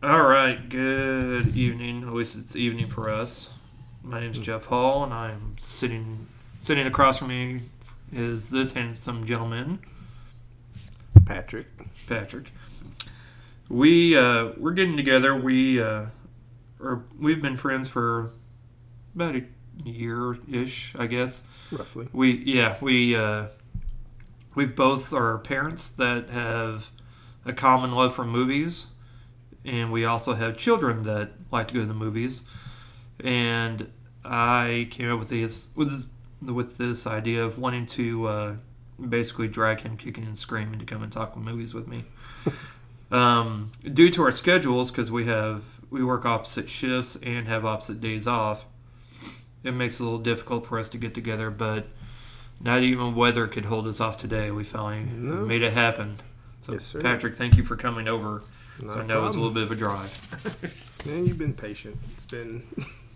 All right, good evening. At least it's evening for us. My name's Jeff Hall, and I'm sitting sitting across from me is this handsome gentleman, Patrick. Patrick. We uh, we're getting together. We uh, are we've been friends for about a year ish, I guess. Roughly. We yeah we uh, we both are parents that have a common love for movies, and we also have children that like to go to the movies. And I came up with this with this, with this idea of wanting to uh, basically drag him kicking and screaming to come and talk with movies with me. um, due to our schedules, because we have we work opposite shifts and have opposite days off, it makes it a little difficult for us to get together. But not even weather could hold us off today. We finally No. made it happen. So, Yes. Patrick, thank you for coming over. Not so I know it's a little bit of a drive. Man, you've been patient. It's been,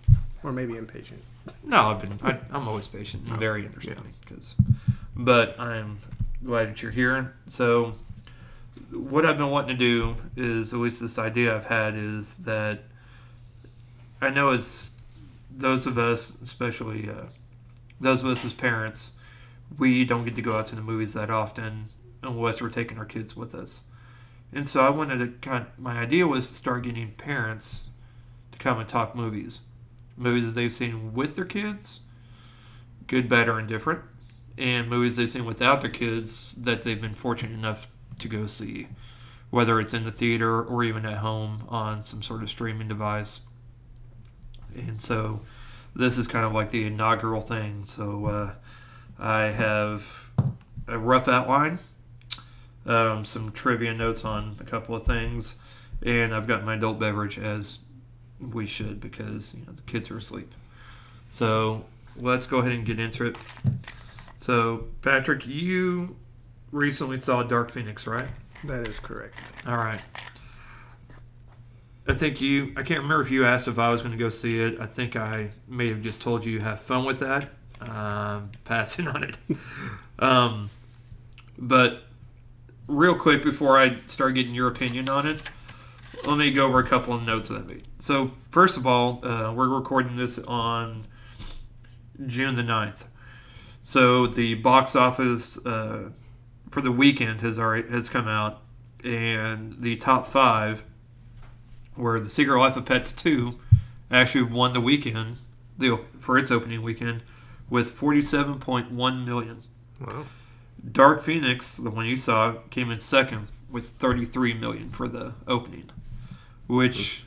or maybe impatient. No, I've been. I, I'm always patient and very understanding. Cause, but I'm glad that you're here. So, what I've been wanting to do is, at least this idea I've had is that I know it's those of us, especially uh, those of us as parents, we don't get to go out to the movies that often unless we're taking our kids with us. And so I wanted to kind. my idea was to start getting parents to come and talk movies movies they've seen with their kids, good, bad, or indifferent, and movies they've seen without their kids that they've been fortunate enough to go see, whether it's in the theater or even at home on some sort of streaming device. And so this is kind of like the inaugural thing. So uh, I have a rough outline, um, some trivia notes on a couple of things, and I've got my adult beverage as we should because you know the kids are asleep. So let's go ahead and get into it. So Patrick, you recently saw Dark Phoenix, right? That is correct. All right. I think you. I can't remember if you asked if I was going to go see it. I think I may have just told you have fun with that. Um, passing on it. um, but real quick before I start getting your opinion on it, let me go over a couple of notes that I made. So first of all, uh, we're recording this on June the 9th. So the box office uh, for the weekend has already has come out, and the top five, were the Secret Life of Pets two, actually won the weekend, the for its opening weekend, with forty seven point one million. Wow. Dark Phoenix, the one you saw, came in second with 33 million for the opening, which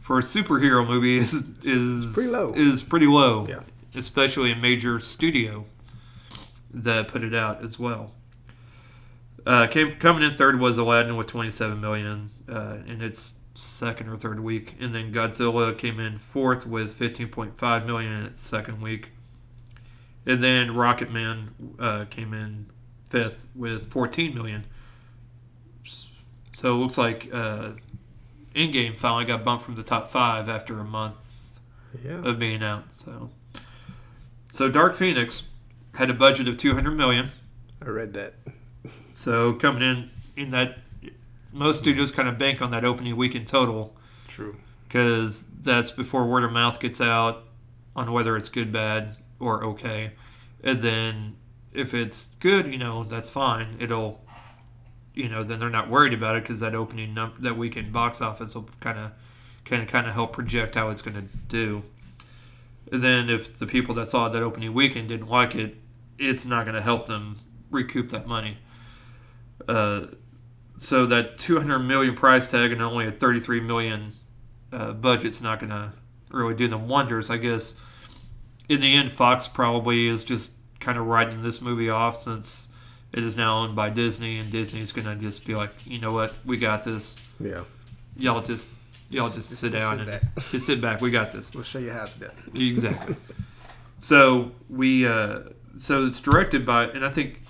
for a superhero movie is is Pretty low. Is pretty low, Yeah. especially a major studio that put it out as well. Uh, came coming in third was Aladdin with 27 million uh, in its second or third week, and then Godzilla came in fourth with 15.5 million in its second week. And then Rocket Man uh, came in fifth with 14 million. So it looks like uh, Endgame finally got bumped from the top five after a month Yeah. of being out. So, so Dark Phoenix had a budget of 200 million. I read that. So coming in in that, most studios kind of bank on that opening weekend total True. because that's before word of mouth gets out on whether it's good, bad, or okay. And then if it's good, you know, that's fine. It'll, you know, then they're not worried about it because that opening num- that weekend box office will kind of can kind of help project how it's going to do. And then if the people that saw that opening weekend didn't like it, it's not going to help them recoup that money. Uh, so that 200 million price tag and only a 33 million uh, budget's not going to really do them wonders. I guess in the end, Fox probably is just kind of writing this movie off since it is now owned by Disney, and Disney's going to just be like, you know what, we got this. Yeah. Y'all just y'all just, sit down sit and back. just sit back. We got this. We'll show you how to it's done. Exactly. so we uh, so it's directed by, and I think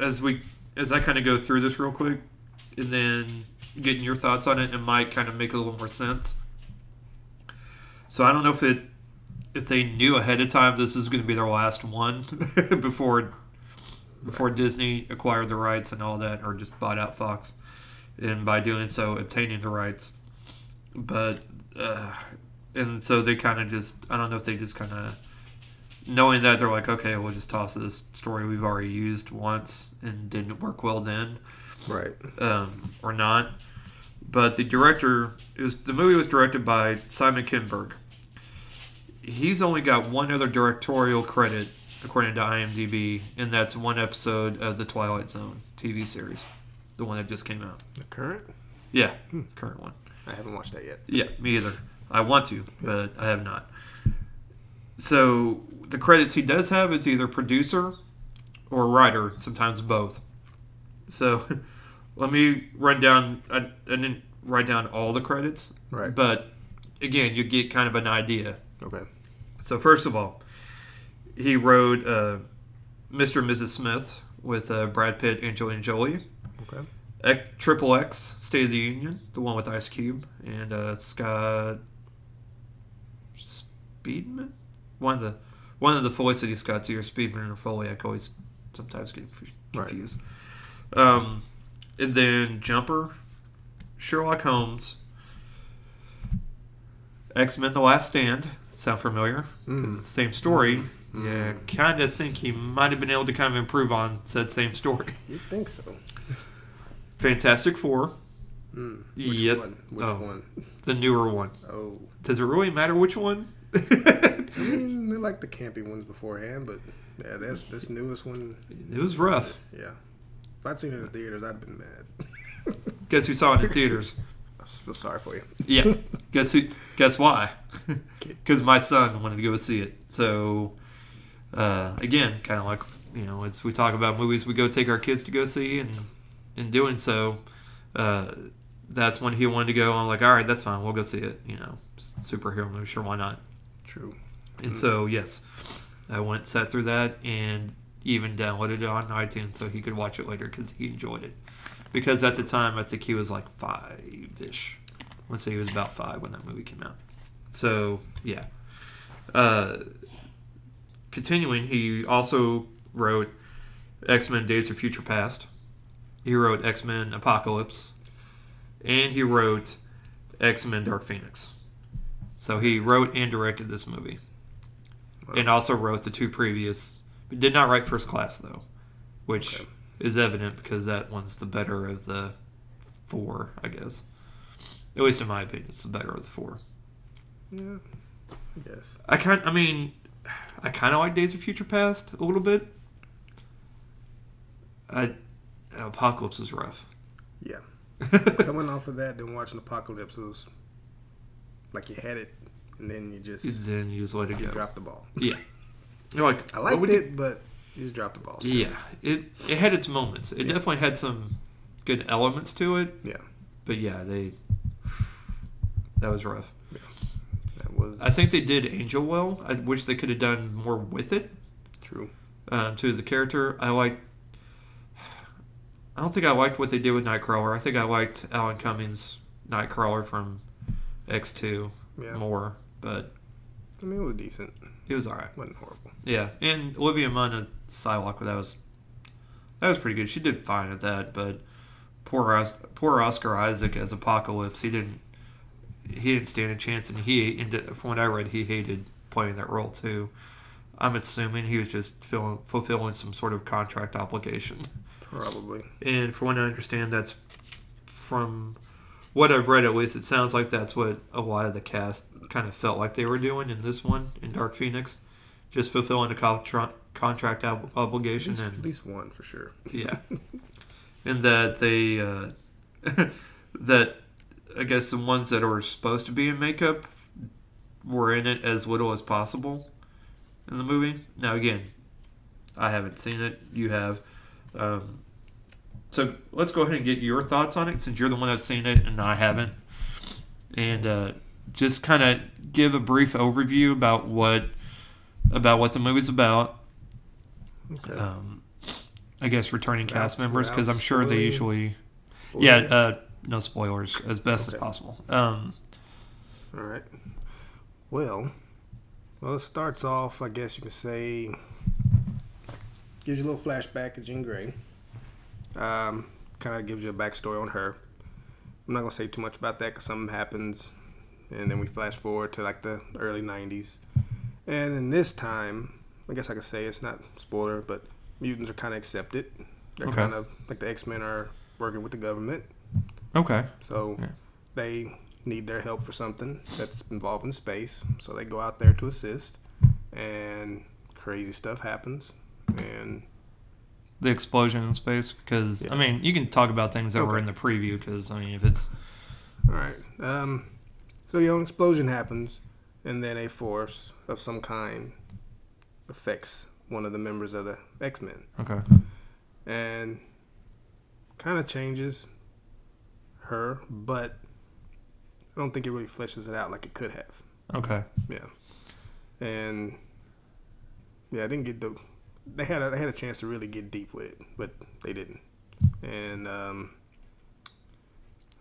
as we as I kind of go through this real quick, and then getting your thoughts on it, it might kind of make a little more sense. So I don't know if it if they knew ahead of time this is going to be their last one before before Disney acquired the rights and all that, or just bought out Fox, and by doing so obtaining the rights. but uh, and so they kind of just I don't know if they just kind of knowing that they're like okay we'll just toss this story we've already used once and didn't work well then Right. um, or not. But the director it was the movie was directed by Simon Kinberg. He's only got one other directorial credit according to IMDb, and that's one episode of the Twilight Zone TV series, the one that just came out. The current? Yeah, hmm. current one. I haven't watched that yet. Yeah, me either. I want to, but I have not. So the credits he does have is either producer or writer, sometimes both. So let me run down. I, I didn't write down all the credits, Right. but again, you get kind of an idea. Okay. So first of all, he wrote uh, Mr. and Mrs. Smith with uh, Brad Pitt, Angelina Jolie. Okay. X, Triple X, State of the Union, the one with Ice Cube, and uh, Scott Speedman, one of the one of the Felicity Scotts here, Speedman or Foley. I always sometimes get conf- Right. confused. Um, and then Jumper, Sherlock Holmes, X Men: The Last Stand. Sound familiar? Because Mm. it's the same story. Yeah, kind of think he might have been able to kind of improve on said same story. You'd think so. Fantastic Four, Mm. Which Yep. one? Which Oh. one? the newer one. Oh. Does it really matter which one? I mean, they like the campy ones beforehand, but yeah, that's this newest one. it was rough. Yeah. If I'd seen it in the theaters, I'd been mad. Guess who saw it in the theaters? Feel sorry for you. Yeah. guess who? Guess why? Because my son wanted to go see it. So uh, again, kind of like you know, it's we talk about movies we go take our kids to go see, and in doing so, uh, that's when he wanted to go. I'm like, all right, that's fine, we'll go see it. You know, superhero movie, sure, why not? True. And so, yes, I went, sat through that, and even downloaded it on iTunes so he could watch it later because he enjoyed it. Because at the time, I think he was like five ish. Let's say he was about five when that movie came out. So, yeah. Uh, continuing, he also wrote X Men Days of Future Past. He wrote X Men Apocalypse. And he wrote X Men Dark Phoenix. So he wrote and directed this movie, and also wrote the two previous. Did not write First Class though, which Okay. Is evident because that one's the better of the four, I guess. At least in my opinion, it's the better of the four. Yeah. I guess. I kind, I mean, I kind of like Days of Future Past a little bit. I Apocalypse is rough. Yeah. Coming off of that, then watching Apocalypse was like you had it, and then you just then you just let it you go. dropped the ball. Yeah, you're like I liked would you- it, but just dropped the ball. Yeah, it it had its moments. It Yeah. definitely had some good elements to it. Yeah. But yeah, they that was rough. Yeah. That was I think they did Angel well. I wish they could have done more with it true. um, to the character. I like. I don't think I liked what they did with Nightcrawler. I think I liked Alan Cummings' Nightcrawler from X Two Yeah. more, but I mean, it was decent. it was alright. wasn't horrible. Yeah, and Olivia Munn as Psylocke, that was that was pretty good. She did fine at that, but poor poor Oscar Isaac as Apocalypse, he didn't he didn't stand a chance, and he ended, from what I read, he hated playing that role too. I'm assuming he was just fill, fulfilling some sort of contract obligation, Probably. and from what I understand, that's from what I've read. At least it sounds like that's what a lot of the cast kind of felt like they were doing in this one in Dark Phoenix, just fulfilling a contract ob- At obligation least, at least one for sure. yeah, and that they uh, that I guess the ones that are supposed to be in makeup were in it as little as possible in the movie. Now again, I haven't seen it. You have. Um, so let's go ahead and get your thoughts on it since you're the one that's seen it and I haven't. And uh, just kind of give a brief overview about what about what the movie's about. Okay. Um, I guess returning cast Without- members because I'm sure they usually yeah uh, no spoilers as best Okay. as possible. Um, All right. Well, well, it starts off. I guess you could say gives you a little flashback of Jean Grey. Um, kind of gives you a backstory on her. I'm not gonna say too much about that because something happens and then we flash forward to like the early '90s, and in this time, I guess I could say it's not spoiler, but mutants are kind of accepted. They're Okay. kind of like the X Men are working with the government, Okay. so Yeah. they need their help for something that's involved in space. So they go out there to assist, and crazy stuff happens. And The explosion in space, because I mean, you can talk about things that were in the preview, because I mean, if it's all right, um, so you know, an explosion happens, and then a force of some kind affects one of the members of the X Men, okay, and kind of changes her, but I don't think it really fleshes it out like it could have. okay, Yeah, and yeah, I didn't get the. They had a, they had a chance to really get deep with it, but they didn't. And um,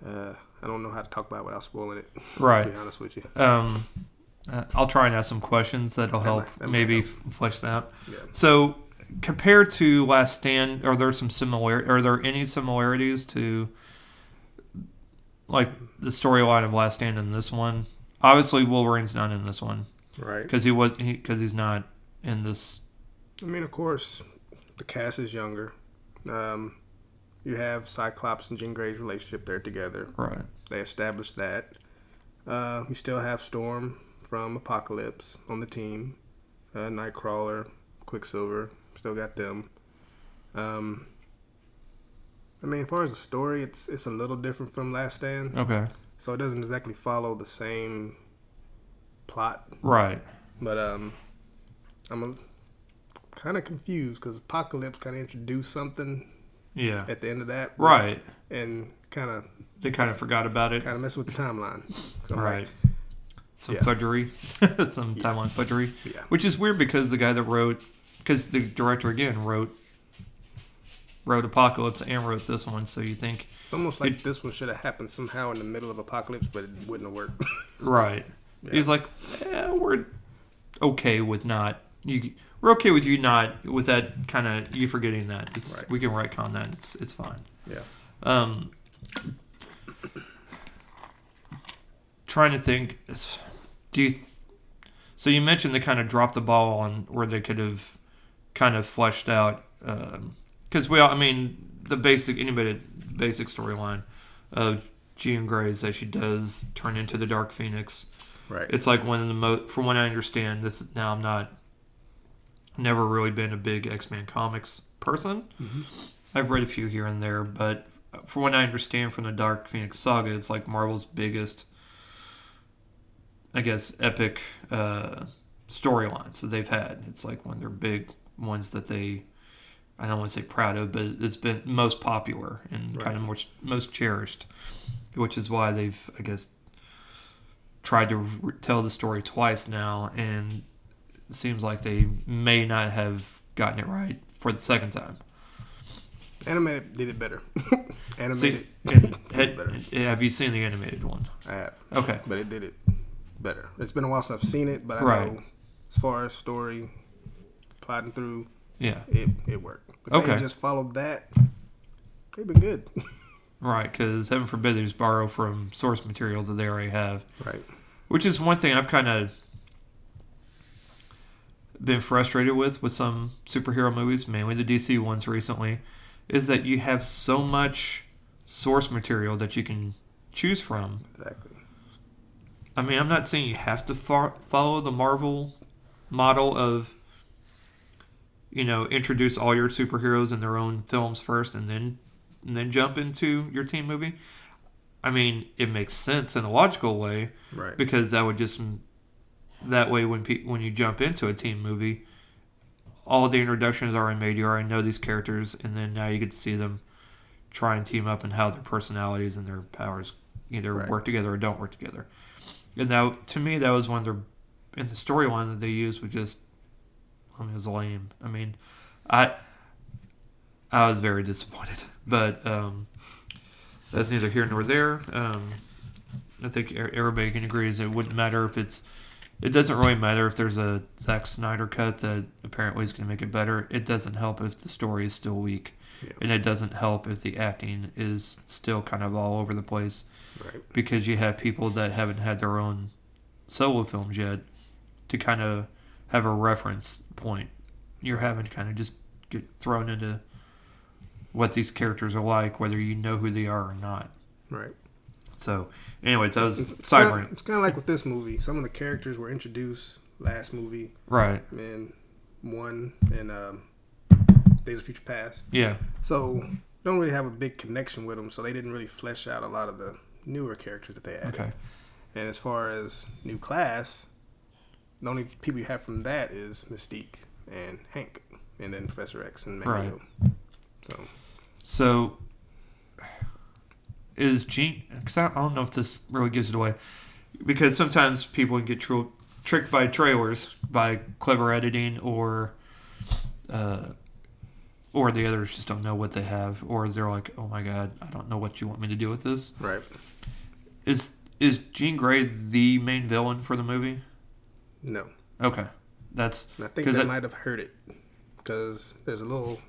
uh, I don't know how to talk about it without spoiling it. Right. To be honest with you. Um, uh, I'll try and ask some questions that'll That help might- that maybe help. flesh that out. Yeah. So, compared to Last Stand, are there some similar? Are there any similarities to like the storyline of Last Stand and this one? Obviously, Wolverine's not in this one Right. because he was because he's not in this. I mean, of course, the cast is younger. Um, you have Cyclops and Jean Grey's relationship. They're together. Right. They established that. Uh, you still have Storm from Apocalypse on the team. Uh, Nightcrawler, Quicksilver, still got them. Um, I mean, as far as the story, it's it's a little different from Last Stand, Okay. so it doesn't exactly follow the same plot. Right. But um, I'm kind of confused because Apocalypse kind of introduced something Yeah. at the end of that, Right. And kind of They kind of forgot about it. kind of messed with the timeline. Right. like, Some Yeah. fudgery, some Yeah. timeline fudgery, yeah. which is weird because the guy that wrote, because the director again wrote, wrote Apocalypse and wrote this one. So you think, It's almost like this one should have happened somehow in the middle of Apocalypse, but it wouldn't have worked. right? Yeah. He's like, eh, we're okay with not you. We're okay with you not with that kind of you forgetting that. It's Right. we can retcon that. It's it's fine. yeah. Um, trying to think. Do you? Th- so you mentioned they kind of dropped the ball on where they could have kind of fleshed out. Because we, all, I mean, the basic anybody basic storyline of Jean Grey is that she does turn into the Dark Phoenix. Right. It's like one of the most, from what I understand, this is now I'm not, never really been a big X Men comics person. Mhm. I've read a few here and there, but from what I understand from the Dark Phoenix saga, it's like Marvel's biggest, I guess, epic uh, storylines that they've had. It's like one of their big ones that they, I don't want to say proud of, but it's been most popular and Right. kind of most most cherished, which is why they've, I guess, tried to re- tell the story twice now, and it seems like they may not have gotten it right for the second time. Animated did it better. See, Animated had- it better. have you seen the animated one? I have, Okay. but it did it better. It's been a while since I've seen it, but I Right. know as far as story, plotting through, Yeah. it it worked. If they Okay. had just followed that, they've been good. Right, because heaven forbid they just borrow from source material that they already have. right. Which is one thing I've kind of been frustrated with with some superhero movies, mainly the DC ones recently, is that you have so much source material that you can choose from. Exactly. I mean, I'm not saying you have to fo- follow the Marvel model of, you know, introduce all your superheroes in their own films first and then and then jump into your team movie. I mean, it makes sense in a logical way Right. because that would just that way when pe- when you jump into a team movie, all the introductions are already made. You already know these characters, and then now you get to see them try and team up and how their personalities and their powers either Right. work together or don't work together. And now, to me, that was one of their in the storyline that they used was just, I mean, it was lame. I mean, I I was very disappointed, but um, that's neither here nor there. Um, I think everybody can agree is it wouldn't matter if it's. It doesn't really matter if there's a Zack Snyder cut that apparently is going to make it better. It doesn't help if the story is still weak. Yeah. and it doesn't help if the acting is still kind of all over the place Right. because you have people that haven't had their own solo films yet to kind of have a reference point. You're having to kind of just get thrown into what these characters are like, whether you know who they are or not. Right. So, anyways, that was It's side kinda- rant. It's kind of like with this movie. Some of the characters were introduced last movie, Right. and one and um, Days of Future Past. Yeah. So don't really have a big connection with them. So they didn't really flesh out a lot of the newer characters that they added. Okay. And as far as new class, the only people you have from that is Mystique and Hank, and then Professor X and Magneto. So So, is Jean? Because I, I don't know if this really gives it away. Because sometimes people can get tr- tricked by trailers, by clever editing, or uh, or the others just don't know what they have, or they're like, "Oh my god, I don't know what you want me to do with this." right, Is is Jean Grey the main villain for the movie? no, Okay, that's and I think it- might have heard it because there's a little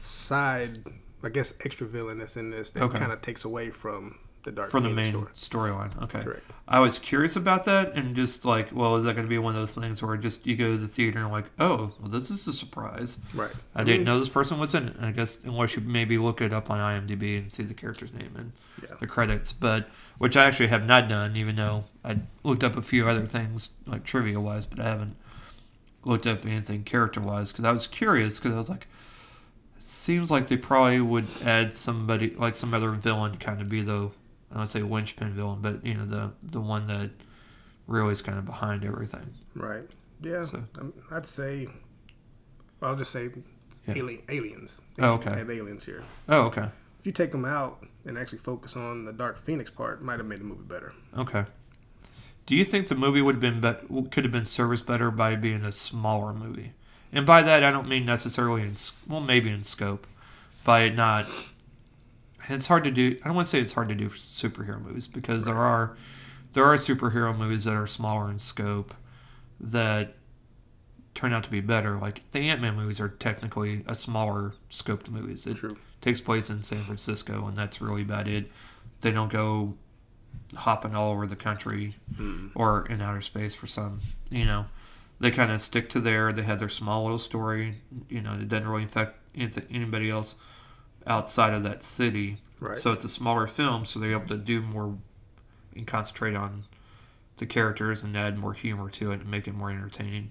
side, I guess, extra villain that's in this that Okay. kind of takes away from the Dark from the main storyline. Okay. Correct. I was curious about that and just like, well, is that going to be one of those things where just you go to the theater and like, oh, well, this is a surprise. Right. I didn't know this person was in it. I guess unless you maybe look it up on IMDb and see the character's name and Yeah. the credits, but which I actually have not done, even though I looked up a few other things like trivia wise, but I haven't looked up anything character wise because I was curious because I was like, seems like they probably would add somebody like some other villain to kind of be the I don't say linchpin villain, but you know the the one that really is kind of behind everything. Right. Yeah. So- um, I'd say. Well, I'll just say Yeah. alien, aliens. Oh, okay. Have aliens here. Oh, okay, If you take them out and actually focus on the Dark Phoenix part, might have made the movie better. okay. Do you think the movie would have been bet- could have been serviced better by being a smaller movie? And by that, I don't mean necessarily in well, maybe in scope, by it not. And It's hard to do. I don't want to say it's hard to do superhero movies because there are there are superhero movies that are smaller in scope that turn out to be better. Like the Ant Man movies are technically a smaller scoped movies. It True. takes place in San Francisco, and that's really about it. They don't go hopping all over the country Mm. or in outer space for some. You know, they kind of stick to there. They had their small little story. You know, it doesn't really affect anybody else outside of that city. Right. So it's a smaller film, so they're able to do more and concentrate on the characters and add more humor to it and make it more entertaining.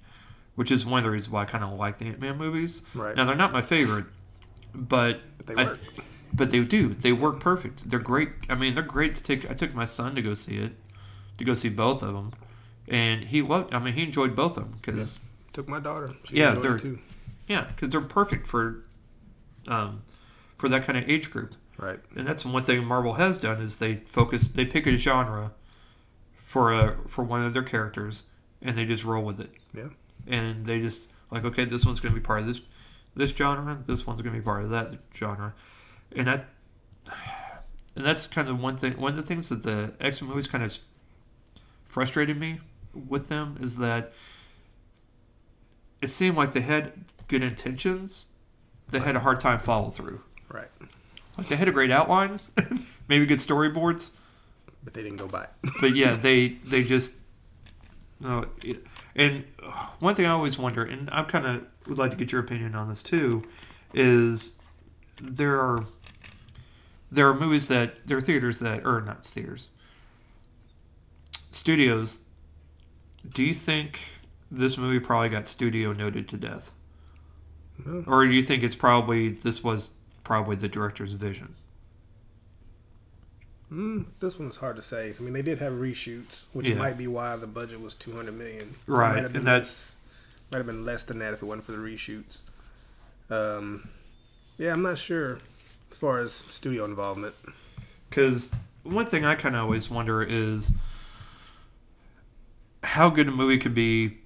Which is one of the reasons why I kind of like the Ant Man movies. Right. Now they're not my favorite, but But they I- but they do. They work perfect. They're great. I mean, they're great to take. I took my son to go see it, to go see both of them, and he loved. I mean, he enjoyed both of them because Took my daughter. She Yeah, they're- too. yeah, because they're perfect for, um, for that kind of age group. Right. And that's one thing Marvel has done is they focus. They pick a genre for a for one of their characters, and they just roll with it. Yeah. And they just like, okay, this one's going to be part of this this genre. This one's going to be part of that genre, and that and that's kind of one thing. One of the things that the X Men movies kind of frustrated me with them is that it seemed like they had good intentions. They had a hard time follow through. Right. Like they had a great outline, maybe good storyboards, But they didn't go by. but yeah, they they just no. it- And one thing I always wonder, and I kind of would like to get your opinion on this too, is there are there are movies that there are theaters that or not theaters studios. Do you think this movie probably got studio noted to death, No. or do you think it's probably this was probably the director's vision? Mm, this one's hard to say. I mean, they did have reshoots, which Yeah. might be why the budget was two hundred million. Right, Might have been and that's- less, might have been less than that if it wasn't for the reshoots. Um, yeah, I'm not sure as far as studio involvement. Because one thing I kind of always wonder is how good a movie could be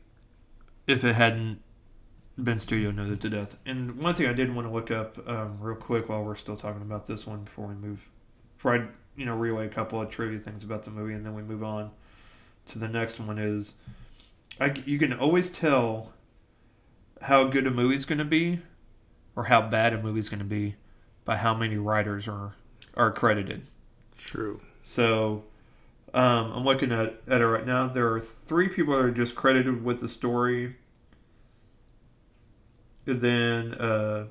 if it hadn't been studio knows it to death. And one thing I did want to look up um, real quick while we're still talking about this one before we move, before I you know relay a couple of trivia things about the movie and then we move on to the next one is I, you can always tell how good a movie's going to be or how bad a movie's going to be by how many writers are are credited. True. So um, I'm looking at, at it right now. There are three people that are just credited with the story. And then, uh,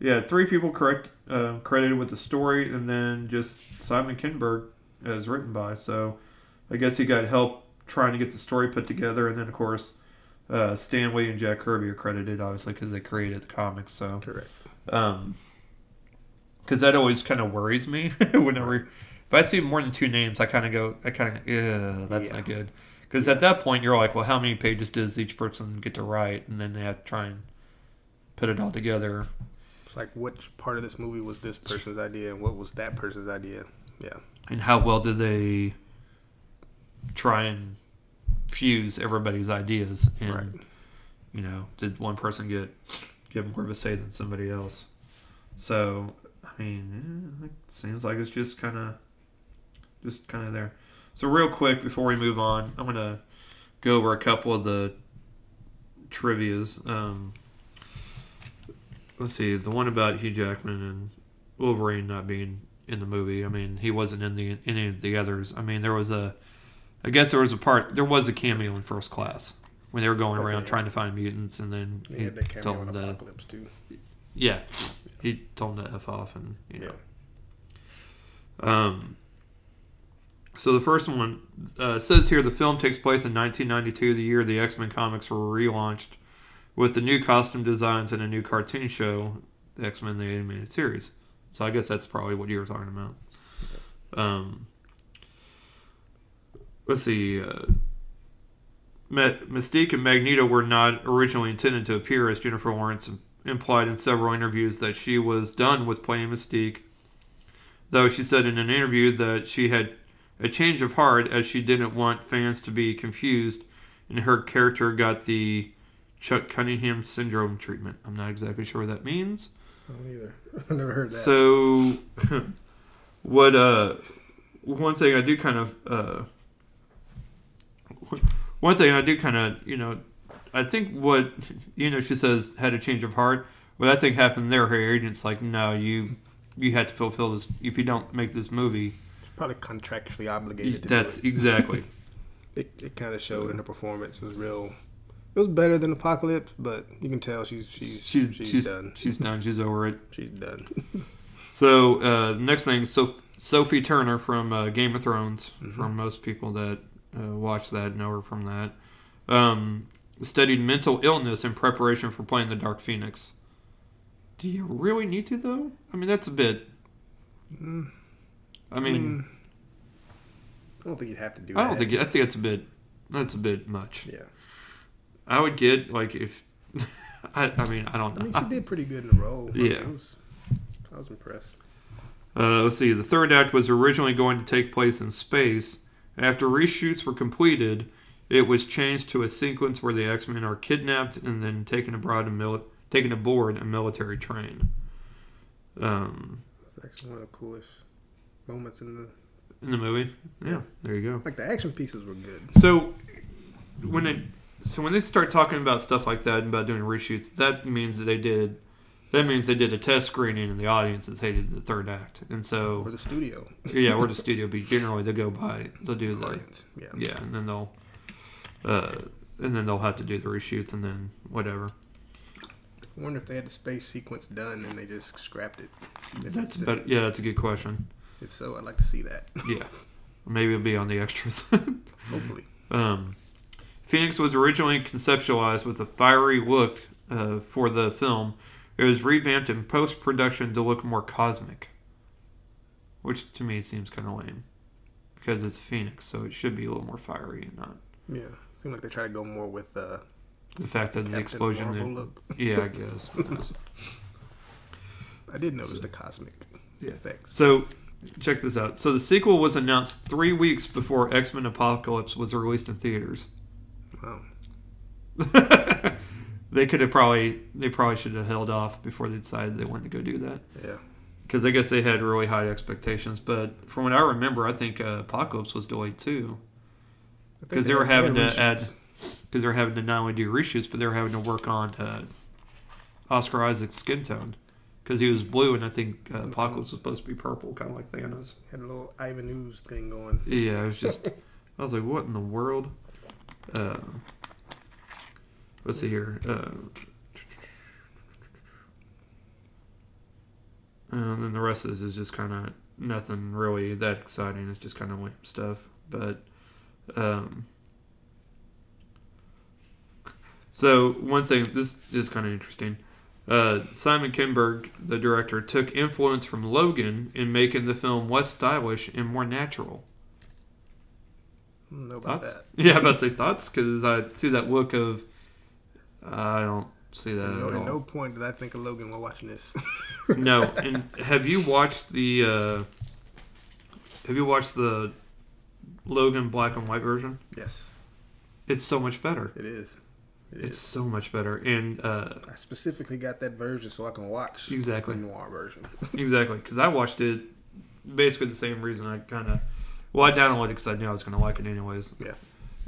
yeah, three people correct uh, credited with the story, and then just Simon Kinberg as written by. So I guess he got help trying to get the story put together, and then of course uh, Stan Lee and Jack Kirby are credited, obviously, because they created the comics. So Correct. um, because that always kind of worries me whenever if I see more than two names, I kind of go, I kind of, yeah, that's Yeah. not good. Because at that point, you're like, well, how many pages does each person get to write, and then they have to try and put it all together. It's like which part of this movie was this person's idea and what was that person's idea? Yeah. And how well do they try and fuse everybody's ideas? And Right. you know, did one person get get more of a say than somebody else? So, I mean, eh, it seems like it's just kind of, just kind of there. So, real quick before we move on, I'm gonna go over a couple of the trivia's. Um, let's see, the one about Hugh Jackman and Wolverine not being in the movie. I mean, he wasn't in the any of the others. I mean, there was a, I guess there was a part, there was a cameo in First Class when they were going around trying to find mutants, and then He he cameo told in them to, Apocalypse too. yeah, he told them to f off, and you Yeah. know. Um. So the first one uh, says here the film takes place in 1992, the year the X-Men comics were relaunched, with the new costume designs and a new cartoon show, the X-Men the animated series. So I guess that's probably what you were talking about. Um. Let's see. Uh, Mystique and Magneto were not originally intended to appear, as Jennifer Lawrence implied in several interviews that she was done with playing Mystique. Though she said in an interview that she had a change of heart as she didn't want fans to be confused, and her character got the Chuck Cunningham syndrome treatment. I'm not exactly sure what that means. I don't either. I've never heard that. So, what? Uh, one thing I do kind of, uh, one thing I do kind of, you know, I think what you know she says had a change of heart. What I think happened there, her agent's like, no, you, you had to fulfill this. If you don't make this movie, probably contractually obligated to that's exactly. it. It, kind of showed in her performance. It was real. It was better than Apocalypse, but you can tell she's she's She's she's, she's done. She's done. She's over it. She's done. So uh, next thing, so Sophie Turner from uh, Game of Thrones. From most people that uh, watch that know her from that. Um, studied mental illness in preparation for playing the Dark Phoenix. Do you really need to though? I mean, that's a bit. Mm, I mean, I don't think you'd have to do I that. don't think I think that's a bit. That's a bit much. Yeah, I would get like if. I, I mean, I don't I mean she did pretty good in the role. I Yeah. it was, I was impressed. Uh, let's see. The third act was originally going to take place in space. After reshoots were completed, it was changed to a sequence where the X Men are kidnapped and then taken abroad and mili- taken aboard a military train. Um, It's actually one of the coolest moments in the in the movie, yeah, Yeah. there you go. like the action pieces were good. So when they so when they start talking about stuff like that and about doing reshoots, that means that they did. That means they did a test screening and the audiences hated the third act, and so Or the studio. yeah, or the studio. But generally, they go by they'll do the Audience. Yeah. yeah, and then they'll uh, and then they'll have to do the reshoots and then whatever. I wonder if they had the space sequence done and they just scrapped it. That's it's- but yeah, that's a good question. If so, I'd like to see that. Yeah, maybe it'll be on the extras. Hopefully. um, Phoenix was originally conceptualized with a fiery look uh, for the film. It was revamped in post production to look more cosmic, which to me seems kind of lame because it's Phoenix, so it should be a little more fiery and not Yeah. Seemed like they try to go more with uh, the fact that the explosion. Yeah, I guess. I did notice the cosmic Yeah. effects. So, check this out. So, the sequel was announced three weeks before X Men Apocalypse was released in theaters. Wow. they could have probably, they probably should have held off before they decided they wanted to go do that. Yeah. Because I guess they had really high expectations. But from what I remember, I think uh, Apocalypse was delayed too. Because they were having to add, because they were having to not only do reshoots, but they were having to work on uh, Oscar Isaac's skin tone because he was blue, and I think uh, Apocalypse was supposed to be purple, kind of like Thanos. Had a little Ivan Ooze thing going. Yeah, it was just. I was like, what in the world? Uh, let's see here. Uh, and then the rest of this is just kind of nothing really that exciting. It's just kind of lame stuff. But um, so one thing, this is kind of interesting. Uh, Simon Kinberg, the director, took influence from Logan in making the film less stylish and more natural. Know about Thoughts? that. Yeah, I'm about to say thoughts because I see that look of. I don't see that No, at at all. no point did I think of Logan while watching this. No, and have you watched the? Uh, have you watched the Logan black and white version? yes, It's so much better. it is. It It's is. so much better, and uh, I specifically got that version so I can watch Exactly. the noir version. exactly because I watched it basically the same reason. I kind of well, I downloaded it because I knew I was going to like it anyways. Yeah.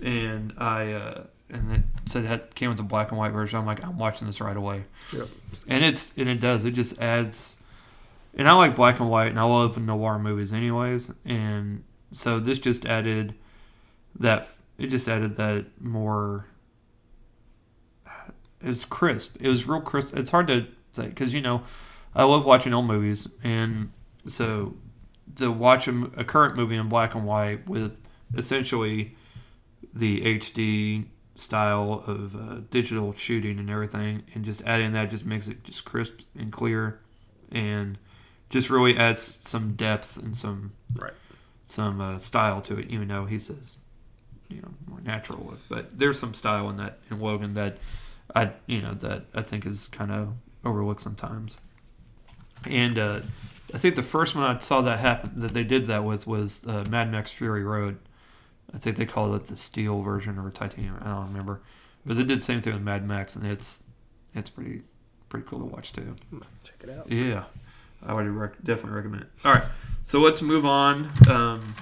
and I uh, and it said it came with the black and white version. I'm like, I'm watching this right away. Yep. and it's and it does it just adds and i like black and white and i love noir movies anyways and so this just added that it just added that more it's crisp it was real crisp it's hard to say because you know i love watching old movies and so to watch a current movie in black and white with essentially the hd style of uh, digital shooting and everything, and just adding that just makes it just crisp and clear, and just really adds some depth and some Right. some uh, style to it. Even though he says, you know, more natural look, but there's some style in that in Logan that I you know that I think is kind of overlooked sometimes. And uh, I think the first one I saw that happen that they did that with was uh, Mad Max Fury Road. I think they called it the steel version or titanium. I don't remember, but they did the same thing with Mad Max, and it's it's pretty pretty cool to watch too. Check it out. Yeah, I would rec- definitely recommend it. All right, so let's move on um,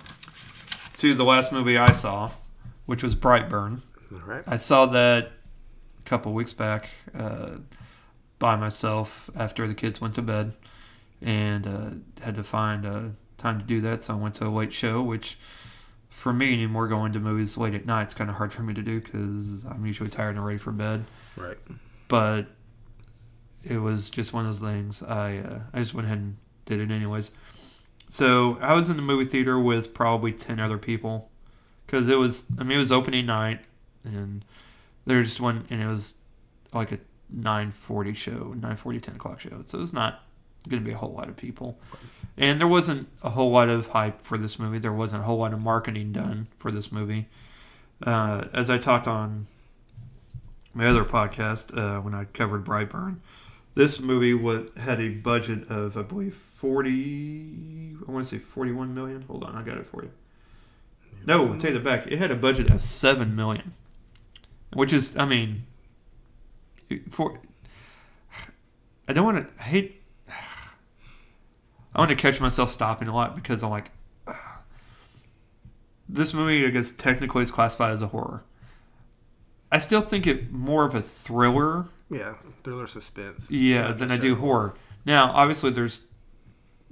to the last movie I saw, which was Brightburn. All right. I saw that couple weeks back uh, by myself after the kids went to bed, and uh, had to find time to do that. So I went to a late show, which for me anymore going to movies late at night is kind of hard for me to do because I'm usually tired and ready for bed. Right. But it was just one of those things. I uh, I just went ahead and did it anyways. So I was in the movie theater with probably ten other people because it was I mean it was opening night and there just one and it was like a 9:40 show, 9:40 10 o'clock show. So it's not going to be a whole lot of people. And there wasn't a whole lot of hype for this movie. There wasn't a whole lot of marketing done for this movie. Uh, as I talked on my other podcast uh, when I covered Brightburn, this movie was, had a budget of I believe forty. I want to say forty-one million. Hold on, I got it for you. No, take it back. It had a budget of seven million, which is, I mean, for I don't want to I hate. I want to catch myself stopping a lot because I'm like, this movie, I guess technically is classified as a horror. I still think it more of a thriller, Yeah. Thriller suspense. yeah, than I do horror. Now, obviously, there's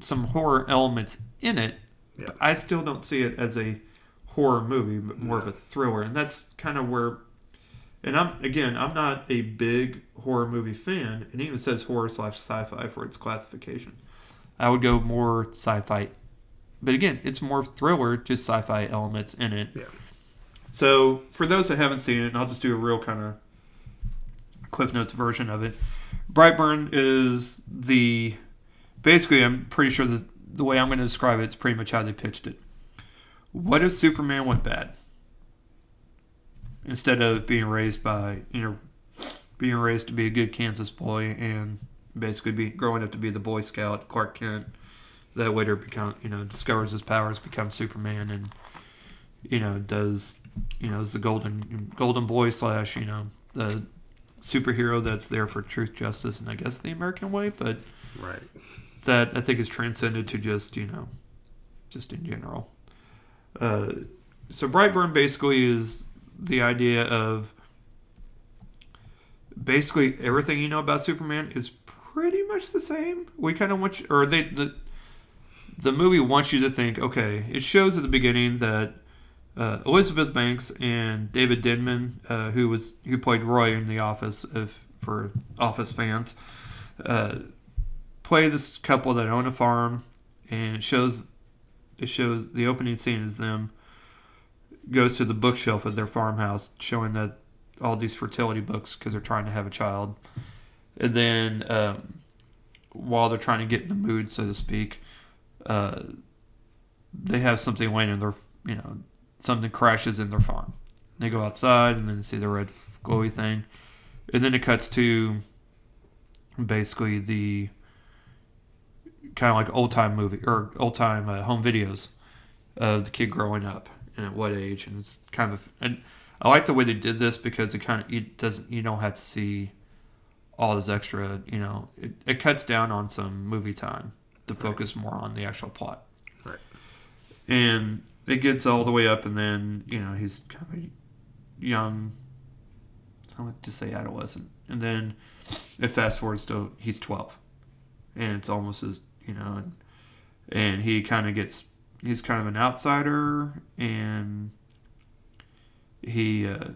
some horror elements in it, Yeah. but I still don't see it as a horror movie, but more of a thriller, and that's kind of where. And I'm again, I'm not a big horror movie fan, and it even says horror slash sci-fi for its classification. I would go more sci-fi, but again, it's more thriller, just sci-fi elements in it. Yeah. So for those that haven't seen it, and I'll just do a real kind of Cliff Notes version of it. Brightburn is the basically I'm pretty sure the the way I'm going to describe it, it's pretty much how they pitched it. What if Superman went bad? Instead of being raised by you know being raised to be a good Kansas boy and basically be growing up to be the Boy Scout Clark Kent that later become you know discovers his powers, becomes Superman, and you know does you know is the golden golden boy slash you know the superhero that's there for truth, justice, and I guess the American way, but Right. that I think is transcended to just you know, just in general. Uh, so Brightburn basically is the idea of basically everything you know about Superman is pretty much the same. We kind of want you, or they the the movie wants you to think. Okay, it shows at the beginning that uh, Elizabeth Banks and David Denman, uh, who was who played Roy in The Office, if for Office fans, uh, play this couple that own a farm, and it shows it shows the opening scene is them goes to the bookshelf of their farmhouse, showing that all these fertility books because they're trying to have a child, and then um, while they're trying to get in the mood, so to speak, uh, they have something laying in their you know something crashes in their farm. They go outside and then see the red glowy thing, and then it cuts to basically the kind of like old time movie or old time uh, home videos of the kid growing up and at what age, and it's kind of and I like the way they did this because it kind of it doesn't you don't have to see all this extra you know it, it cuts down on some movie time to focus more on the actual plot. Right. And it gets all the way up, and then you know he's kind of young. I want to say adolescent, and then it fast forwards to he's twelve, and it's almost as you know, and, and he kind of gets he's kind of an outsider, and he uh,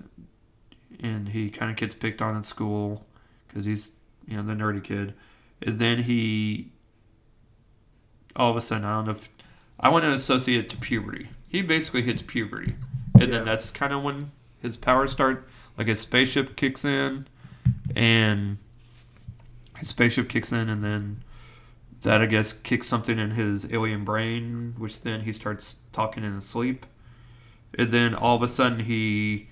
and he kind of gets picked on in school because he's you know the nerdy kid, and then he all of a sudden I don't know if I want to associate it to puberty. He basically hits puberty, and Yeah. then that's kind of when his powers start. Like his spaceship kicks in, and his spaceship kicks in, and then that I guess kicks something in his alien brain, which then he starts talking in his sleep, and then all of a sudden he,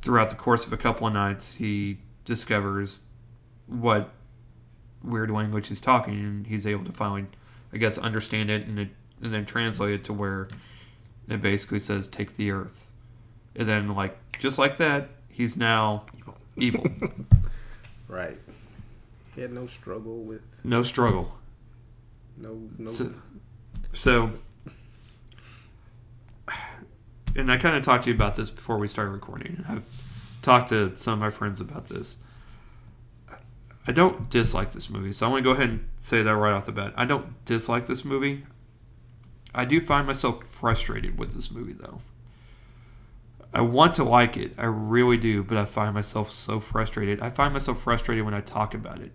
throughout the course of a couple of nights, he discovers what weird language he's talking, and he's able to finally, I guess, understand it and it, and then translate it to where it basically says "take the Earth," and then like just like that, he's now evil. Right. He had no struggle with no struggle. No no. So, so and I kind of talked to you about this before we started recording. I've talked to some of my friends about this. I don't dislike this movie, so I'm going to go ahead and say that right off the bat. I don't dislike this movie. I do find myself frustrated with this movie, though. I want to like it, I really do, but I find myself so frustrated. I find myself frustrated when I talk about it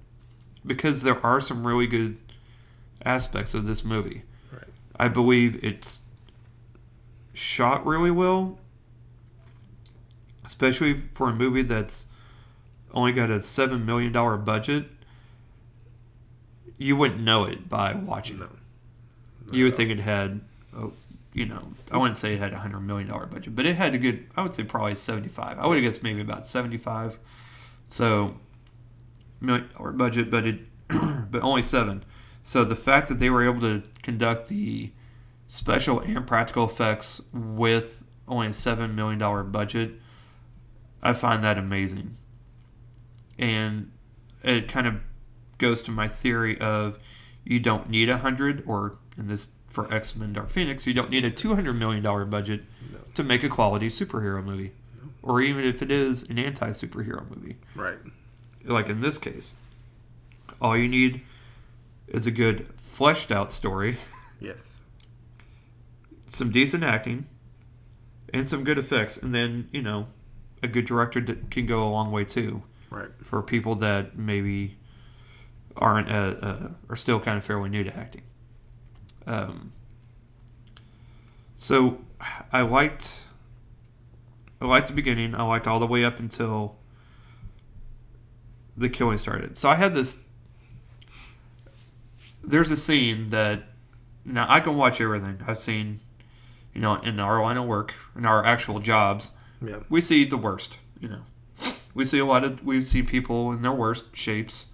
because there are some really good aspects of this movie. Right. I believe it's shot really well, especially for a movie that's only got a seven million dollar budget. You wouldn't know it by watching No. it. You would think it had, oh, you know, I wouldn't say it had a hundred million dollar budget, but it had a good. I would say probably seventy five. I would have guessed maybe about seventy five. So million dollar budget, but it, but only seven. So the fact that they were able to conduct the special and practical effects with only a seven million dollar budget, I find that amazing. And it kind of goes to my theory of you don't need a hundred or in this for X Men Dark Phoenix, you don't need a two hundred million dollar budget No. to make a quality superhero movie. Or even if it is an anti superhero movie Right. like in this case, all you need is a good fleshed out story, Yes. some decent acting, and some good effects, and then you know, a good director that can go a long way too Right. for people that maybe aren't uh, uh, are still kind of fairly new to acting. Um, so I liked I liked the beginning. I liked all the way up until the killing started. So I had this. There's a scene that now I can watch everything I've seen. You know, in our line of work, in our actual jobs, Yeah. we see the worst. You know, we see a lot of we see people in their worst shapes.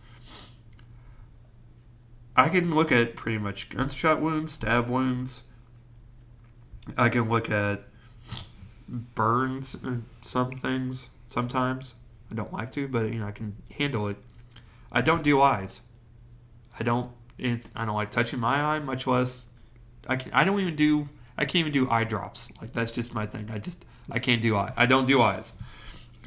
I can look at pretty much gunshot wounds, stab wounds. I can look at burns and some things sometimes. I don't like to, but you know I can handle it. I don't do eyes. I don't. It's, I don't like touching my eye, much less. I can, I don't even do. I can't even do eye drops. Like that's just my thing. I just I can't do eye. I don't do eyes.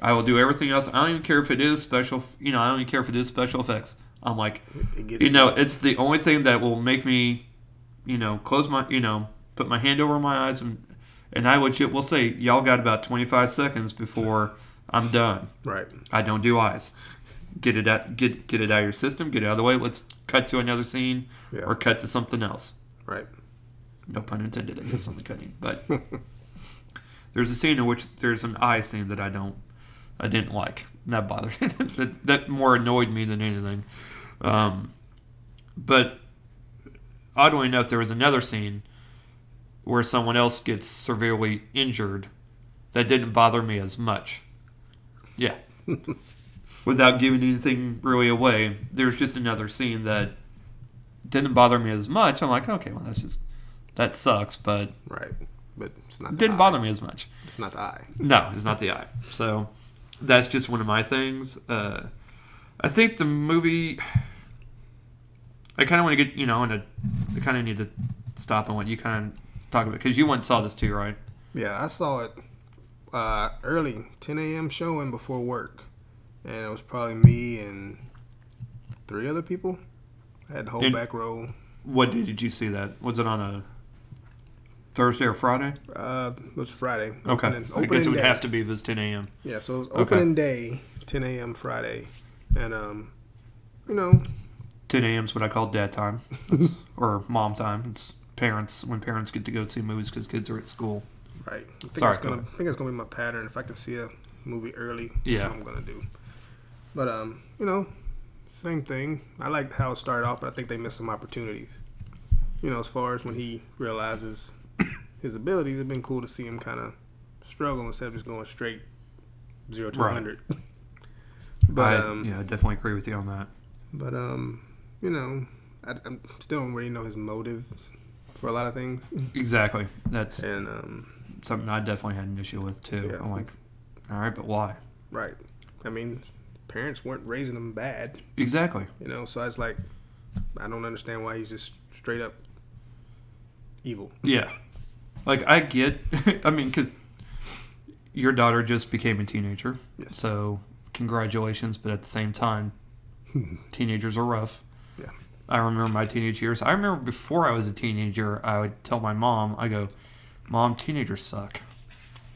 I will do everything else. I don't even care if it is special. You know, I don't even care if it is special effects. I'm like, you know, it's the only thing that will make me, you know, close my, you know, put my hand over my eyes and and I legit will say, y'all got about 25 seconds before I'm done. right. I don't do eyes. Get it out, get get it out of your system. Get it out of the way. Let's cut to another scene Yeah. or cut to something else. Right. No pun intended. I guess on the cutting, but there's a scene in which there's an eye scene that I don't, I didn't like. That bothered. that, that more annoyed me than anything. Um, but oddly enough, there was another scene where someone else gets severely injured that didn't bother me as much. Yeah. Without giving anything really away, there's just another scene that didn't bother me as much. I'm like, okay, well, that's just that sucks, but Right. But it's not. The didn't eye. bother me as much. It's not the eye. No, it's not the eye. So that's just one of my things. Uh, I think the movie. I kind of want to get you know, and I kind of need to stop and what you kind of talk about because you once saw this too, right? Yeah, I saw it uh, early, 10 a.m. showing before work, and it was probably me and three other people. I had the whole And- back row. What day did you see that? Was it on a Thursday or Friday? Uh, it was Friday. Okay, Opening, I guess opening it would day. have to be if it's 10 a.m. Yeah, so it was Okay. opening day, 10 a.m. Friday, and um, you know, 10 a.m. is what I call dad time, or mom time. It's parents when parents get to go see movies because kids are at school. right. I think Sorry, it's gonna. ahead. I think it's gonna be my pattern. If I can see a movie early, that's Yeah. what I'm gonna do. But um, you know, same thing. I liked how it started off, but I think they missed some opportunities. You know, as far as when he realizes his abilities, it's been cool to see him kind of struggle instead of just going straight zero to Right. 100. I, But um, yeah, I definitely agree with you on that. But um, you know, I, I still don't really know his motives for a lot of things, Exactly. That's and um, something I definitely had an issue with too. Yeah. I'm like, all right, but why? right. I mean, parents weren't raising him bad, Exactly. you know. So I was like, I don't understand why he's just straight up evil. Yeah. Like I get. I mean, because your daughter just became a teenager, Yes. so congratulations. But at the same time, teenagers are rough. Yeah. I remember my teenage years. I remember before I was a teenager, I would tell my mom, I go, Mom, teenagers suck.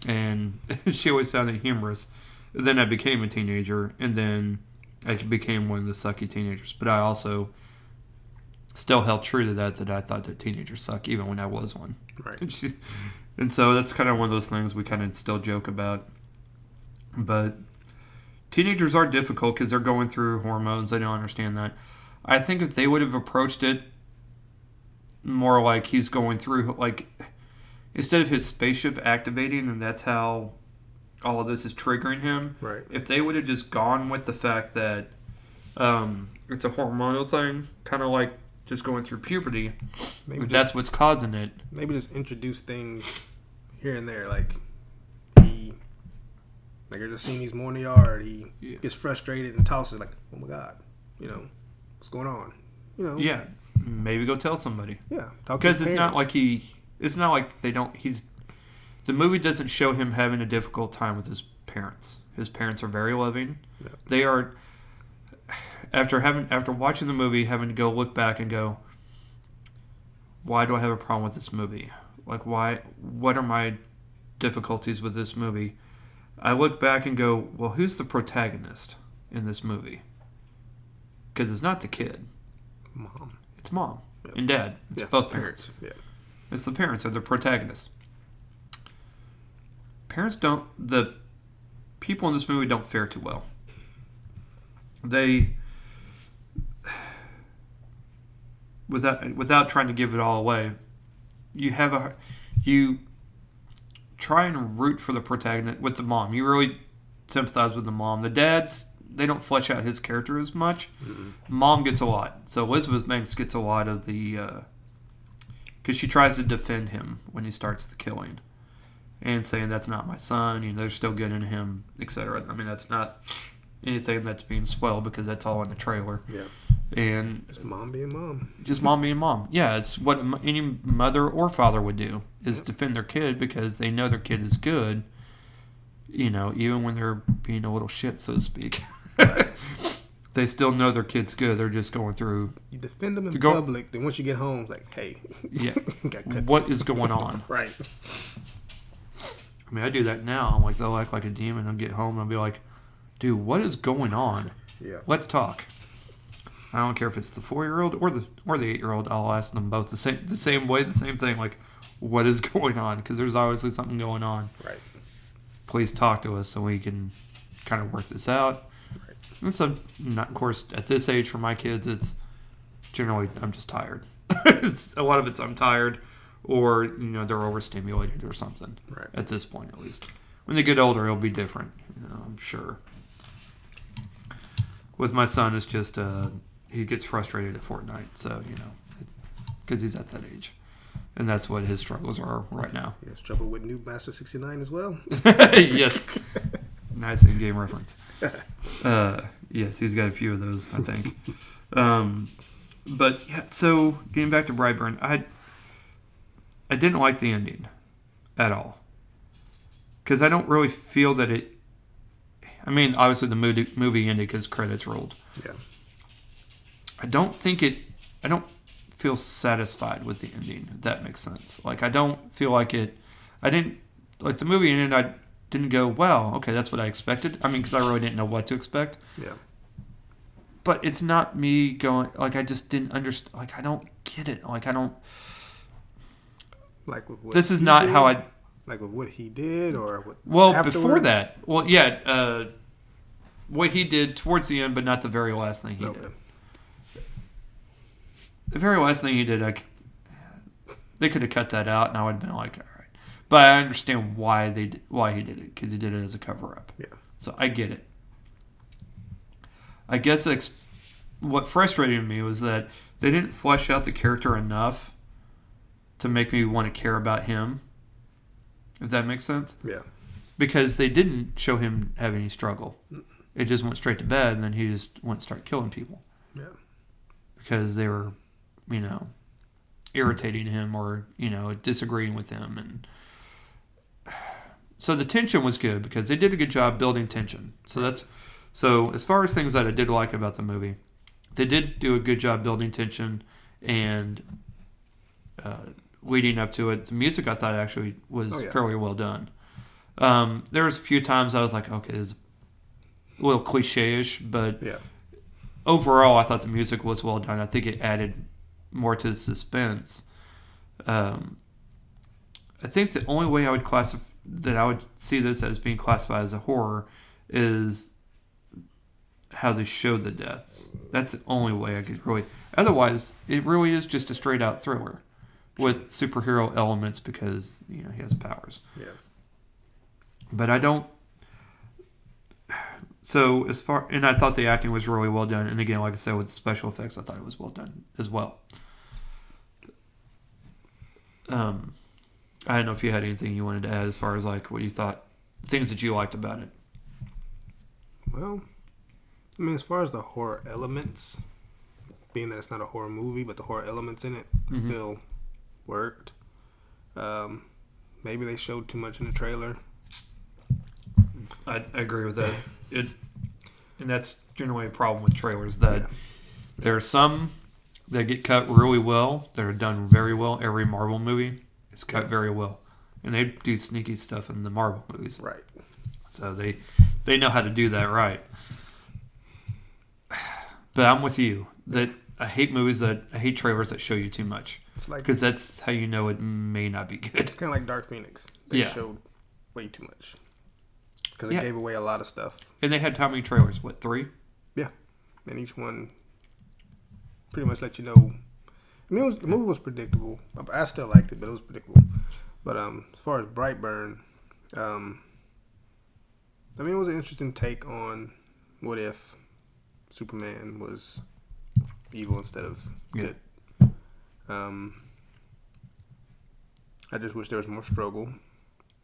And she always found it humorous. Then I became a teenager, and then I became one of the sucky teenagers. But I also still held true to that, that I thought that teenagers suck, even when I was one. Right. And, and so that's kind of one of those things we kind of still joke about. But teenagers are difficult because they're going through hormones. I don't understand that. I think if they would have approached it more like he's going through, like, instead of his spaceship activating and that's how all of this is triggering him, Right. if they would have just gone with the fact that um, it's a hormonal thing, kind of like just going through puberty, Maybe just, that's what's causing it. maybe just introduce things here and there, like he, like you're just seeing he's more in the yard. He Yeah. gets frustrated and tosses like, oh my god, you know, what's going on? You know. Yeah, maybe go tell somebody Yeah. Because it's not like he. It's not like they don't. He's the movie doesn't show him having a difficult time with his parents. His parents are very loving. Yeah. They are. After having after watching the movie, having to go look back and go, why do I have a problem with this movie? Like why? What are my difficulties with this movie? I look back and go, well, who's the protagonist in this movie? Because it's not the kid. mom. It's mom Yeah. and dad. It's Yeah, both parents. Yeah. It's the parents are the protagonists. Parents don't. The people in this movie don't fare too well. They, without without trying to give it all away, you have a you try and root for the protagonist with the mom. You really sympathize with the mom. The dads they don't flesh out his character as much. Mm-hmm. Mom gets a lot. So Elizabeth Banks gets a lot of the uh, because she tries to defend him when he starts the killing and saying that's not my son. You know, they're still getting him, etc. I mean, that's not anything that's being spoiled because that's all in the trailer. Yeah. And Just mom being mom. just mom being mom. Yeah, it's what any mother or father would do is defend their kid because they know their kid is good. you know, even when they're being a little shit, so to speak, they still know their kid's good. They're just going through, You defend them in go- public, then once you get home, it's like, hey, yeah, what this. is going on? right? I mean, I do that now. I'm like, they'll act like a demon. I'll get home and I'll be like, dude, what is going on? Yeah. Let's talk. I don't care if it's the four year old or the or the eight year old. I'll ask them both the same the same way, the same thing. Like, what is going on? Because there's obviously something going on. Right. Please talk to us so we can kind of work this out. Right. And so, not, of course, at this age for my kids, it's generally I'm just tired. it's, a lot of it's I'm tired, or you know they're overstimulated or something. Right. At this point, at least. When they get older, it'll be different. You know, I'm sure. With my son, it's just uh, he gets frustrated at Fortnite, so you know, because he's at that age, and that's what his struggles are right now. He has trouble with New Master 69 as well. yes. Nice in game reference. Uh, yes, he's got a few of those, I think. Um, but yeah, so getting back to Brightburn, I I didn't like the ending at all because I don't really feel that it. I mean, obviously the movie movie ended because credits rolled. Yeah. I don't think it. I don't feel satisfied with the ending. If that makes sense. Like I don't feel like it. I didn't like the movie ended. I didn't go well. Okay, that's what I expected. I mean, because I really didn't know what to expect. Yeah. But it's not me going like I just didn't understand. Like I don't get it. Like I don't. Like with what This is not did? how I. Like with what he did, or what? Well, before that, well, yeah, uh, what he did towards the end, but not the very last thing he Okay. did. The very last thing he did, like, they could have cut that out, and I would have been like, all right. But I understand why they why he did it because he did it as a cover up. Yeah. So I get it. I guess what frustrated me was that they didn't flesh out the character enough to make me want to care about him. If that makes sense Yeah. because they didn't show him have any struggle. It just went straight to bed, and then he just went and start killing people Yeah. because they were, you know, irritating him or you know disagreeing with him, and so the tension was good because they did a good job building tension. So that's so as far as things that I did like about the movie, they did do a good job building tension and uh, leading up to it. The music I thought actually was Oh, yeah. fairly well done. Um, there was a few times I was like, okay, it's a little cliche-ish, but Yeah. overall, I thought the music was well done. I think it added more to the suspense. Um, I think the only way I would classify that I would see this as being classified as a horror is how they showed the deaths. That's the only way I could really. Otherwise, it really is just a straight out thriller with superhero elements because you know he has powers Yeah. but I don't. So as far and I thought the acting was really well done, and again, like I said, with the special effects, I thought it was well done as well. Um, I don't know if you had anything you wanted to add as far as like what you thought, things that you liked about it. Well, I mean, as far as the horror elements, being that it's not a horror movie, but the horror elements in it, Mhm. I feel worked. Um, maybe they showed too much in the trailer. I, I agree with that. It, and that's generally a problem with trailers that Yeah. there are some that get cut really well. That are done very well. Every Marvel movie is cut Yeah. very well, and they do sneaky stuff in the Marvel movies. Right. So they they know how to do that right. But I'm with you that I hate movies that I hate trailers that show you too much It's like because that's how you know it may not be good. It's kind of like Dark Phoenix. They Yeah. showed way too much because it Yeah. gave away a lot of stuff, And they had how many trailers? What three? Yeah, and each one pretty much let you know. I mean, it was, the movie was predictable. I I still liked it, but it was predictable. But um, as far as Brightburn, um, I mean, it was an interesting take on what if Superman was evil instead of Yeah. good. Um, I just wish there was more struggle.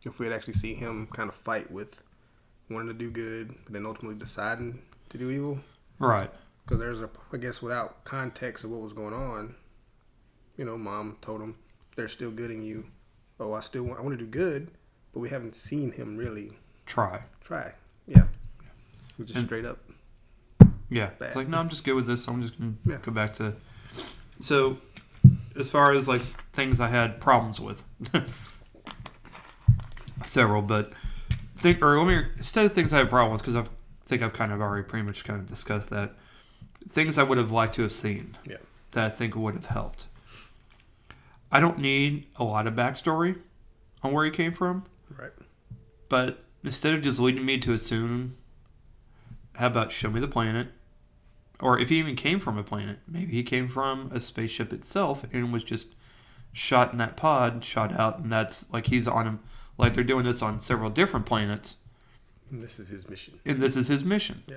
If we had actually see him kind of fight with wanting to do good, but then ultimately deciding to do evil Right. because there's a I guess without context of what was going on, you know, mom told him they're still good in you. Oh, I still want I want to do good, but we haven't seen him really try. Try. Yeah. We just And- straight up. Yeah, it's like no, I'm just good with this. I'm just gonna Yeah. go back to. So, as far as like things I had problems with, several, but think or let me instead of things I had problems because I think I've kind of already pretty much kind of discussed that. Things I would have liked to have seen. Yeah. That I think would have helped. I don't need a lot of backstory on where he came from. Right. But instead of just leading me to assume, how about show me the planet? Or if he even came from a planet, maybe he came from a spaceship itself and was just shot in that pod, shot out, and that's like he's on him, like they're doing this on several different planets, And this is his mission. and this is his mission. Yeah.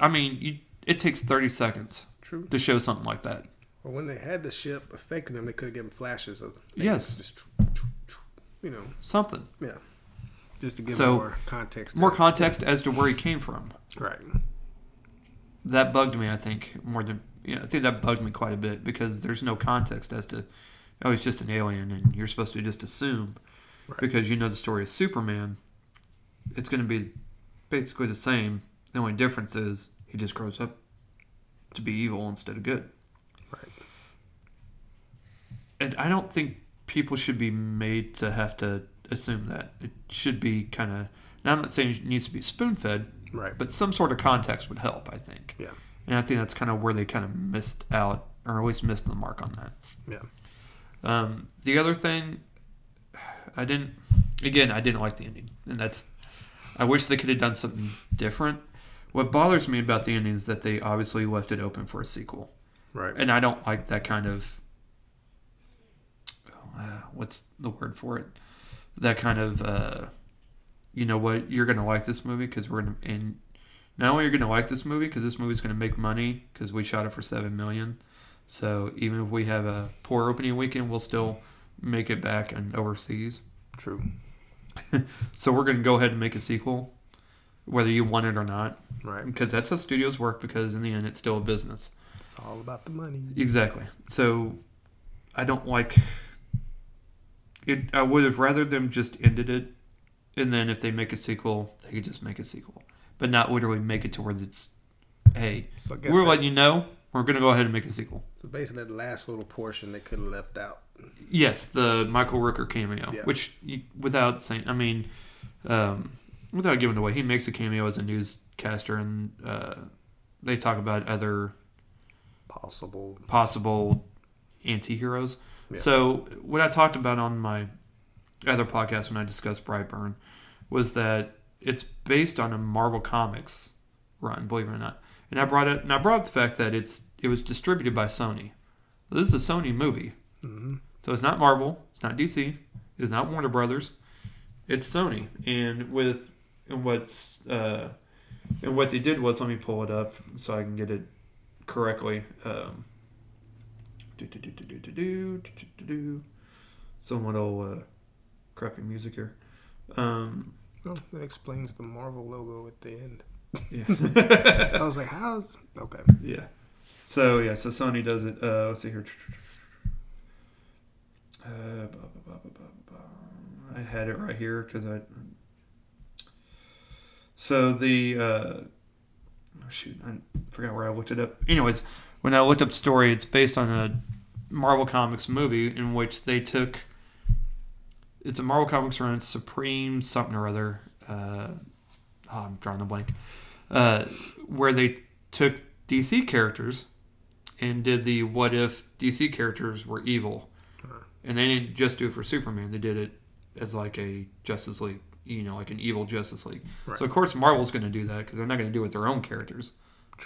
I mean, you, it takes 30 seconds True. to show something like that. Well, when they had the ship affecting them, they could have given flashes of. Yes. Just, you know, Something. yeah. Just to give So, more context. More it. context as to where he came from. Right. that bugged me. I think more than yeah, I think that bugged me quite a bit because there's no context as to oh he's just an alien and you're supposed to just assume Right. because you know the story of Superman. It's going to be basically the same. The only difference is he just grows up to be evil instead of good. Right. And I don't think people should be made to have to assume that. It should be kind of. Now I'm not saying it needs to be spoon fed, Right. but some sort of context would help. I think. Yeah. And I think that's kind of where they kind of missed out, or at least missed the mark on that. Yeah. Um, the other thing, I didn't. Again, I didn't like the ending, and that's. I wish they could have done something different. What bothers me about the ending is that they obviously left it open for a sequel, Right. and I don't like that kind of. Uh, what's the word for it? That kind of. Uh, you know what? You're gonna like this movie because we're gonna and not only are you gonna like this movie because this movie's gonna make money because we shot it for seven million. So even if we have a poor opening weekend, we'll still make it back and overseas. True. So we're gonna go ahead and make a sequel, whether you want it or not, Right. because that's how studios work. Because in the end, it's still a business. It's all about the money. Exactly. So I don't like it. I would have rather them just ended it, and then if they make a sequel, they could just make a sequel, but not literally make it to where it's, hey, So we're that- letting you know we're gonna go ahead and make a sequel. so basically that last little portion they could have left out. Yes, the Michael Rooker cameo, Yeah. which you, without saying, I mean, um, without giving away, he makes a cameo as a newscaster, and uh, they talk about other Possible. possible anti-heroes. Yeah. So what I talked about on my other podcast when I discussed Brightburn was that it's based on a Marvel Comics run, believe it or not. And I brought it and I brought up the fact that it's it was distributed by Sony. This is a Sony movie. hmm So it's not Marvel, it's not DC, it's not Warner Brothers. It's Sony. And with and what's uh and what they did was let me pull it up so I can get it correctly. Um do, do, do, do, do, do, do, do, do, do. Some little uh, crappy music here. Um, Well, that explains the Marvel logo at the end. yeah. I was like, how's okay? Yeah. So yeah, so Sony does it. Uh, let's see here. Uh, ba, ba, ba, ba, ba, ba. I had it right here because I. So the uh, oh shoot, I forgot where I looked it up. Anyways, when I looked up the story, it's based on a Marvel Comics movie in which they took. It's a Marvel Comics run, Supreme something or other. Uh, oh, I'm drawing a blank. Uh, where they took DC characters and did the what if DC characters were evil. And they didn't just do it for Superman, they did it as like a Justice League, you know, like an evil Justice League. Right. So, of course, Marvel's going to do that because they're not going to do it with their own characters.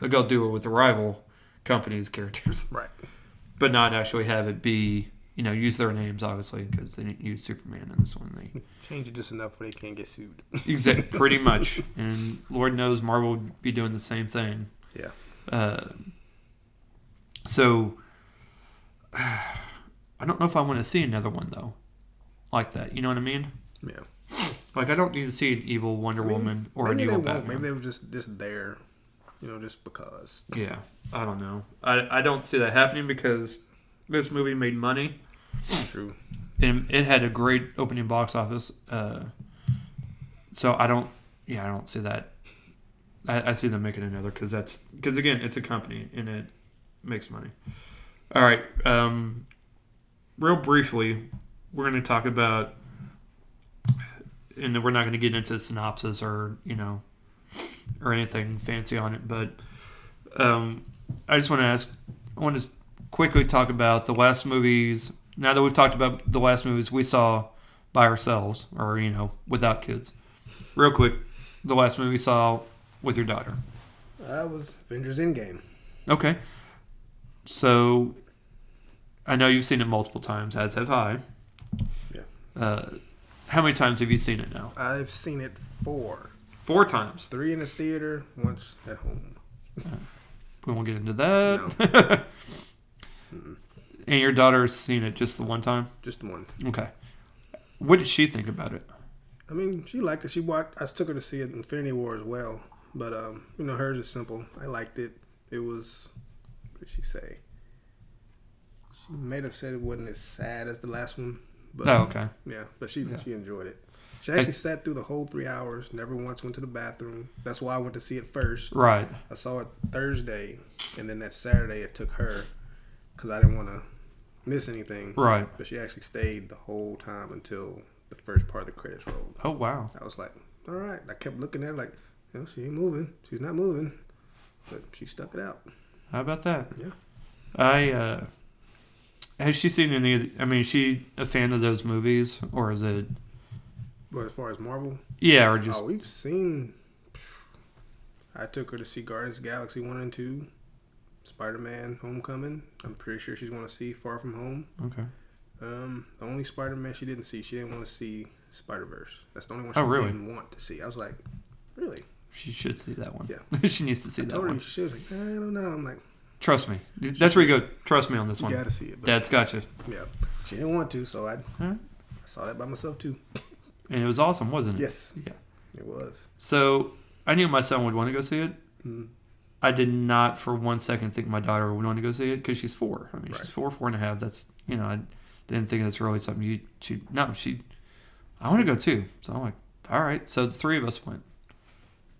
They'll go do it with the rival company's characters, Right. but not actually have it be, you know, use their names, obviously, because they didn't use Superman in this one. They Change it just enough where they can't get sued. Exactly, pretty much. And Lord knows Marvel would be doing the same thing. Yeah. Uh, so I don't know if I want to see another one though, like that. You know what I mean? Yeah. Like I don't need to see an evil Wonder I mean, Woman or an evil. Batman. Maybe they were just just there, you know, just because. Yeah, I don't know. I I don't see that happening because this movie made money. True. and it had a great opening box office. Uh, so I don't, yeah, I don't see that. I, I see them making another because that's because again, it's a company and it makes money. All right, um, real briefly, we're going to talk about, and then we're not going to get into synopsis or you know, or anything fancy on it, but um, I just want to ask, I want to quickly talk about the last movies. Now that we've talked about the last movies we saw by ourselves, or you know, without kids, real quick, the last movie we saw with your daughter. That was Avengers Endgame. Okay. So, I know you've seen it multiple times, as have I. Yeah. Uh, how many times have you seen it now? I've seen it four. Four times. Three in the theater, once at home. We won't get into that. and your daughter's seen it just the one time? Just the one. Okay. What did she think about it? I mean, she liked it. She watched. I took her to see it Infinity War as well. But um, you know, hers is simple. I liked it. It was. What did she say? She may have said it wasn't as sad as the last one. But Oh, okay. yeah, but she Yeah. she enjoyed it. She actually sat through the whole three hours. Never once went to the bathroom. That's why I went to see it first. Right. I saw it Thursday, and then that Saturday it took her because I didn't want to miss anything. Right. But she actually stayed the whole time until the first part of the credits rolled. Oh, wow. I was like, all right. I kept looking at her like, you know, she ain't moving. She's not moving. But she stuck it out. How about that? Yeah. I, uh, has she seen any, I mean, is she a fan of those movies? Or is it, But as far as Marvel, yeah, or just, oh, we've seen. I took her to see Guardians Galaxy 1 and 2, Spider Man Homecoming. I'm pretty sure she's going to see Far From Home. okay. Um, the only Spider Man she didn't see, she didn't want to see Spider Verse. That's the only one she really? didn't want to see. I was like, really? She should see that one. Yeah. she needs to see I that one. she was like, I don't know. I'm like, Trust me. That's where you go. Trust me on this one. you got to see it. But Dad's got you. yeah, she didn't want to, so I? I saw that by myself too. And it was awesome, wasn't it? Yes, Yeah. it was. So I knew my son would want to go see it. Mm. I did not for one second think my daughter would want to go see it because she's four. I mean, Right. she's four, four and a half. That's you know, I didn't think that's really something you she no she. I want to go too. So I'm like, all right. So the three of us went,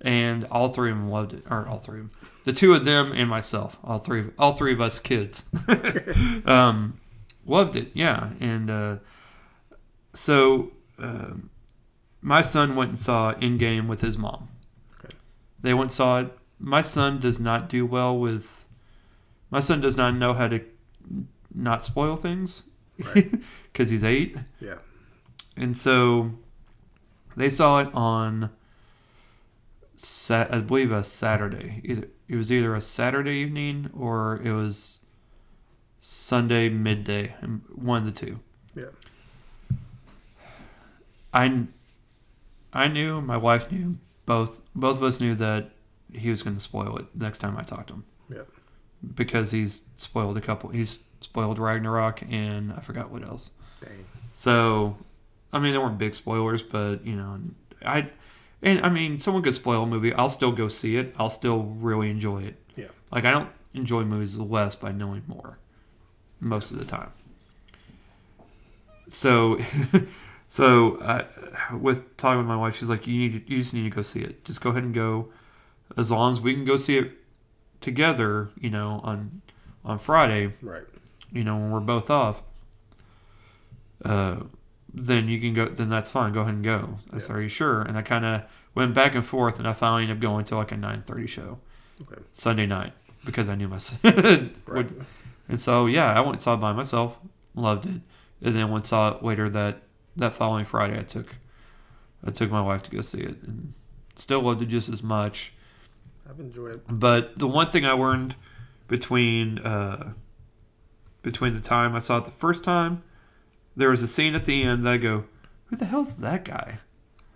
and all three of them loved it. Or all three of them, the two of them and myself, all three, of all three of us kids, um, loved it. Yeah, and uh, so um, my son went and saw Endgame with his mom. Okay. They went and saw it. My son does not do well with. My son does not know how to not spoil things Right. because he's eight, Yeah. and so they saw it on. Sat, I believe a Saturday. Either it was either a Saturday evening or it was Sunday midday. One of the two. Yeah. I, I knew, my wife knew, both both of us knew that he was going to spoil it next time I talked to him. Yep. Because he's spoiled a couple. He's spoiled Ragnarok and I forgot what else. Dang. So, I mean, they weren't big spoilers, but you know, I, and I mean, someone could spoil a movie. I'll still go see it. I'll still really enjoy it. Yeah. Like I don't enjoy movies less by knowing more, most of the time. So, so I, with talking with my wife, she's like, "You need, to, you just need to go see it. Just go ahead and go, as long as we can go see it together. You know, on on Friday, Right. you know, when we're both off, uh, then you can go. Then that's fine. Go ahead and go. I said, "Are you sure?" And I kind of went back and forth, and I finally ended up going to like a nine thirty show Okay. Sunday night because I knew my son would. And so yeah, I went and saw it by myself, loved it, and then went and saw it later that that following Friday. I took I took my wife to go see it, and still loved it just as much. I've enjoyed it. But the one thing I learned between uh, between the time I saw it the first time, there was a scene at the end that I go, "Who the hell's that guy?"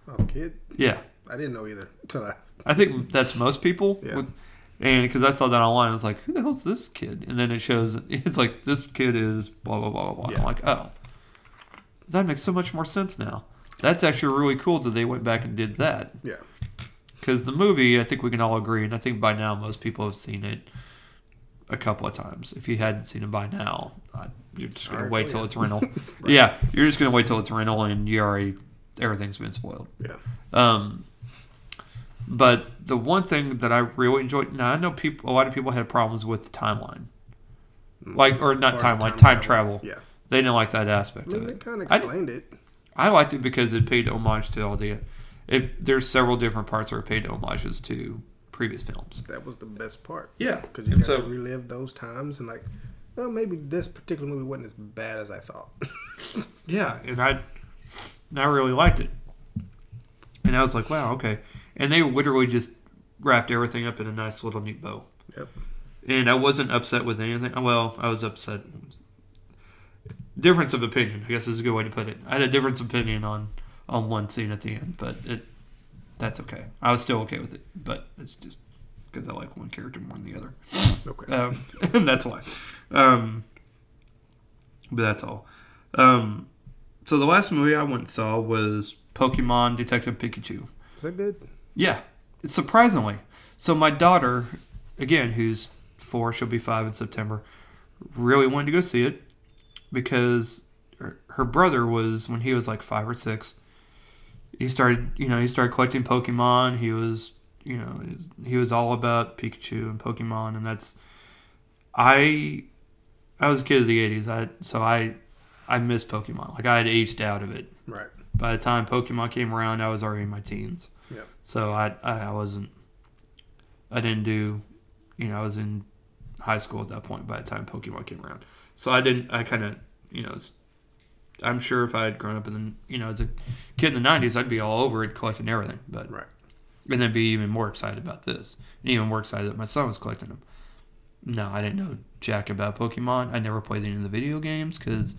Oh, kid. Yeah, I didn't know either until I. I think that's most people. Yeah. Would, and because I saw that online, I was like, "Who the hell's this kid?" And then it shows it's like this kid is blah blah blah blah blah. I'm like, "Oh, that makes so much more sense now." That's actually really cool that they went back and did that. Yeah. Because the movie, I think we can all agree, and I think by now most people have seen it a couple of times. If you hadn't seen it by now, you're just gonna wait till you. it's rental. Yeah, you're just gonna wait till it's rental, and you already everything's been spoiled. Yeah. Um, but the one thing that I really enjoyed, now I know people, a lot of people had problems with the timeline, like or not timeline, time, travel. Yeah. They didn't like that I aspect mean, of they it. kind of I- explained it. I liked it because it paid homage to all the. It, there's several different parts where it paid homages to previous films. That was the best part. Yeah, Because you and got so to relive those times and like, well, maybe this particular movie wasn't as bad as I thought. Yeah, and I, and I really liked it. And I was like, wow, okay. And they literally just wrapped everything up in a nice little neat bow. Yep. And I wasn't upset with anything. Well, I was upset. Difference of opinion, I guess is a good way to put it. I had a difference of opinion on on one scene at the end, but it that's okay. I was still okay with it, but it's just because I like one character more than the other. Okay. Um, and that's why. Um, but that's all. Um, so the last movie I went and saw was Pokemon Detective Pikachu. Is that good? Yeah, surprisingly. So my daughter, again, who's four, she'll be five in September, really wanted to go see it because her, her brother was when he was like five or six. He started, you know, he started collecting Pokemon. He was, you know, he was- all about Pikachu and Pokemon, and that's. I, I was a kid of the '80s. I so I, I missed Pokemon. Like I had aged out of it Right. by the time Pokemon came around, I was already in my teens. Yep. So I, I I wasn't. I didn't do, you know, I was in high school at that point by the time Pokemon came around. So I didn't. I kind of, you know, it's, I'm sure if I had grown up in the, you know, as a kid in the '90s, I'd be all over it, collecting everything. But Right. and then be even more excited about this, and even more excited that my son was collecting them. No, I didn't know jack about Pokemon. I never played any of the video games because,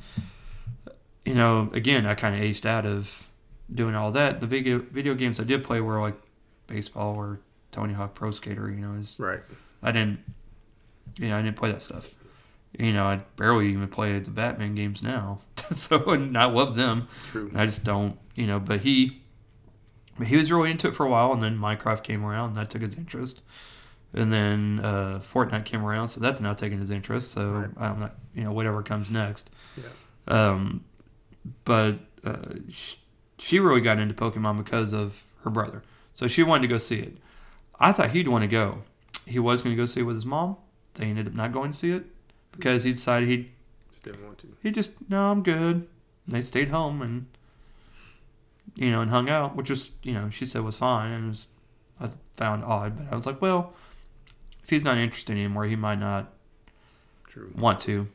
you know, again, I kind of aged out of doing all that. The video video games I did play were like baseball or Tony Hawk Pro Skater. You know, is Right. I didn't, you know, I didn't play that stuff. You know, I barely even play the Batman games now. so, and I love them. True. I just don't, you know. But he, but he was really into it for a while, and then Minecraft came around, and that took his interest. And then uh, Fortnite came around, so that's now taking his interest. So Right. I'm not, you know, whatever comes next. Yeah. Um, but uh, sh- she really got into Pokemon because of her brother, so she wanted to go see it. I thought he'd want to go. He was going to go see it with his mom. They ended up not going to see it because he decided he'd Just didn't want to. he just no, I'm good. And they stayed home and you know and hung out, which is you know she said was fine and was, I found odd, but I was like, well, if he's not interested anymore, he might not True. want to.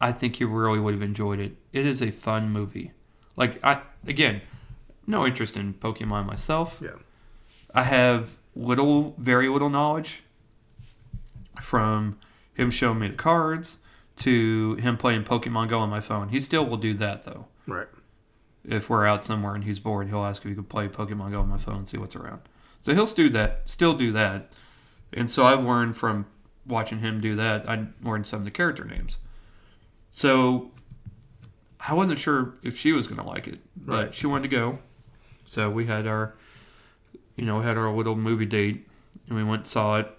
I think he really would have enjoyed it. It is a fun movie. Like I again, no interest in Pokemon myself. Yeah. I have little, very little knowledge from him showing me the cards to him playing Pokemon Go on my phone. He still will do that though. Right. If we're out somewhere and he's bored, he'll ask if he could play Pokemon Go on my phone and see what's around. So he'll do that, still do that. And so I've learned from watching him do that, I learned some of the character names. So I wasn't sure if she was going to like it, but Right. she wanted to go. So we had our, you know, had our little movie date, and we went and saw it,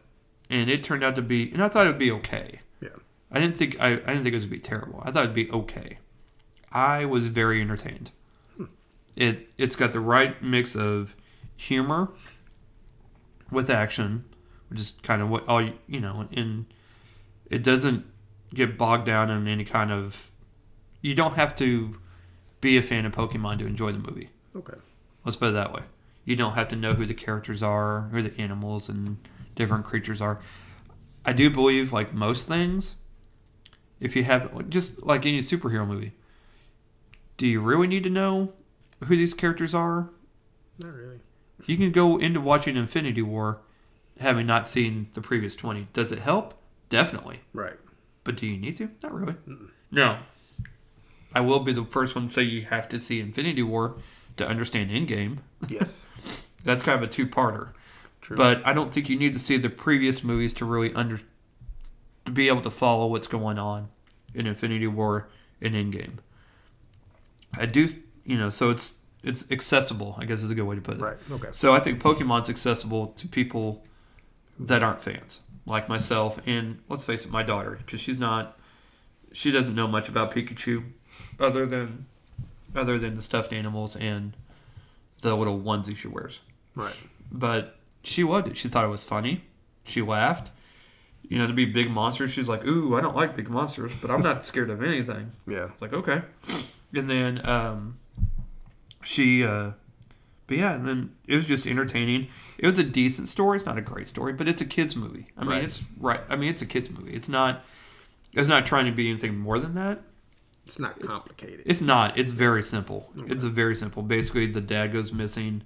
and it turned out to be, and I thought it would be okay. Yeah. I didn't think I, I didn't think it was gonna be terrible. I thought it'd be okay. I was very entertained. Hmm. It it's got the right mix of humor with action, which is kind of what all you, you know, and it doesn't get bogged down in any kind of. You don't have to be a fan of Pokemon to enjoy the movie. Okay. Let's put it that way. You don't have to know who the characters are, who the animals and different creatures are. I do believe, like most things, if you have just like any superhero movie, do you really need to know who these characters are? Not really. You can go into watching Infinity War having not seen the previous 20. Does it help? Definitely. Right. But do you need to? Not really. No. I will be the first one to say you have to see Infinity War to understand Endgame. Yes. That's kind of a two-parter. True. But I don't think you need to see the previous movies to really under to be able to follow what's going on in Infinity War and Endgame. I do, you know, so it's it's accessible. I guess is a good way to put it. right. Okay. So I think Pokemon's accessible to people that aren't fans, like myself, and let's face it, my daughter, because she's not she doesn't know much about Pikachu, other than other than the stuffed animals and the little onesie she wears. Right. But she loved it. She thought it was funny. She laughed. You know, to be big monsters, she's like, "Ooh, I don't like big monsters, but I'm not scared of anything." Yeah. It's like, okay. And then um, she, uh, but yeah, and then it was just entertaining. It was a decent story. It's not a great story, but it's a kids movie. I mean, Right. it's right. I mean, it's a kids movie. It's not. It's not trying to be anything more than that. It's not complicated. It's not. It's very simple. It's a very simple. Basically, the dad goes missing.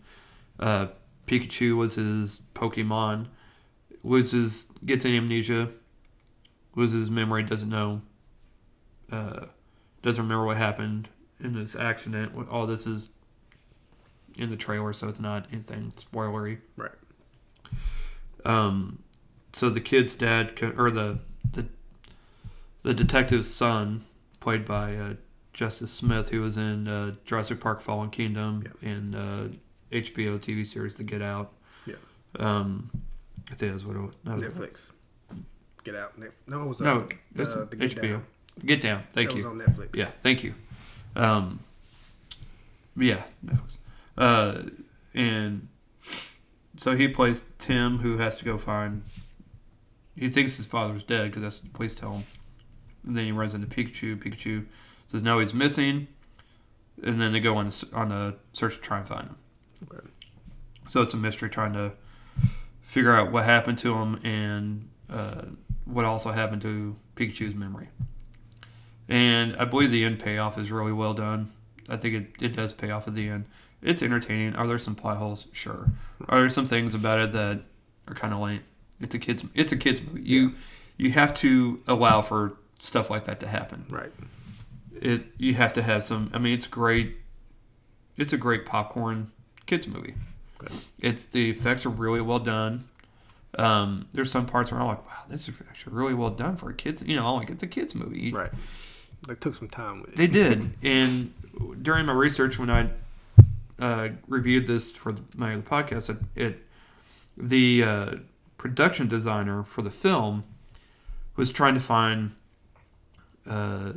Uh, Pikachu was his Pokemon. Loses, gets amnesia. Loses his memory. Doesn't know. Uh, doesn't remember what happened in this accident. All this is in the trailer, so it's not anything spoilery. Right. Um, so the kid's dad, or the the the detective's son, played by uh, Justice Smith, who was in uh, Jurassic Park: Fallen Kingdom and uh, HBO TV series The Get Out. Yeah. Um, I think that's what it was. No, Netflix. Get out. Nef- no, it was no, uh, that's uh, the Get HBO. Down. Get Down. Thank that you. was on Netflix. Yeah, thank you. Um, yeah, Netflix. Uh, and so he plays Tim, who has to go find. He thinks his father's dead because that's what the police tell him. And then he runs into Pikachu. Pikachu says no, he's missing. And then they go on a, on a search to try and find him. Okay. So it's a mystery trying to figure out what happened to him and uh, what also happened to Pikachu's memory. And I believe the end payoff is really well done. I think it, it does pay off at the end. It's entertaining. Are there some plot holes? Sure. Are there some things about it that are kind of lame? It's a kids. It's a kids movie. You you have to allow for stuff like that to happen. Right. It you have to have some. I mean, it's great. It's a great popcorn kids movie. Okay. It's the effects are really well done. Um, there's some parts where I'm like, wow, this is actually really well done for a kids. You know, I'm like it's a kids movie. Right. They took some time with it. They did, and during my research when I uh, reviewed this for my other podcast, it, it the uh, production designer for the film was trying to find uh,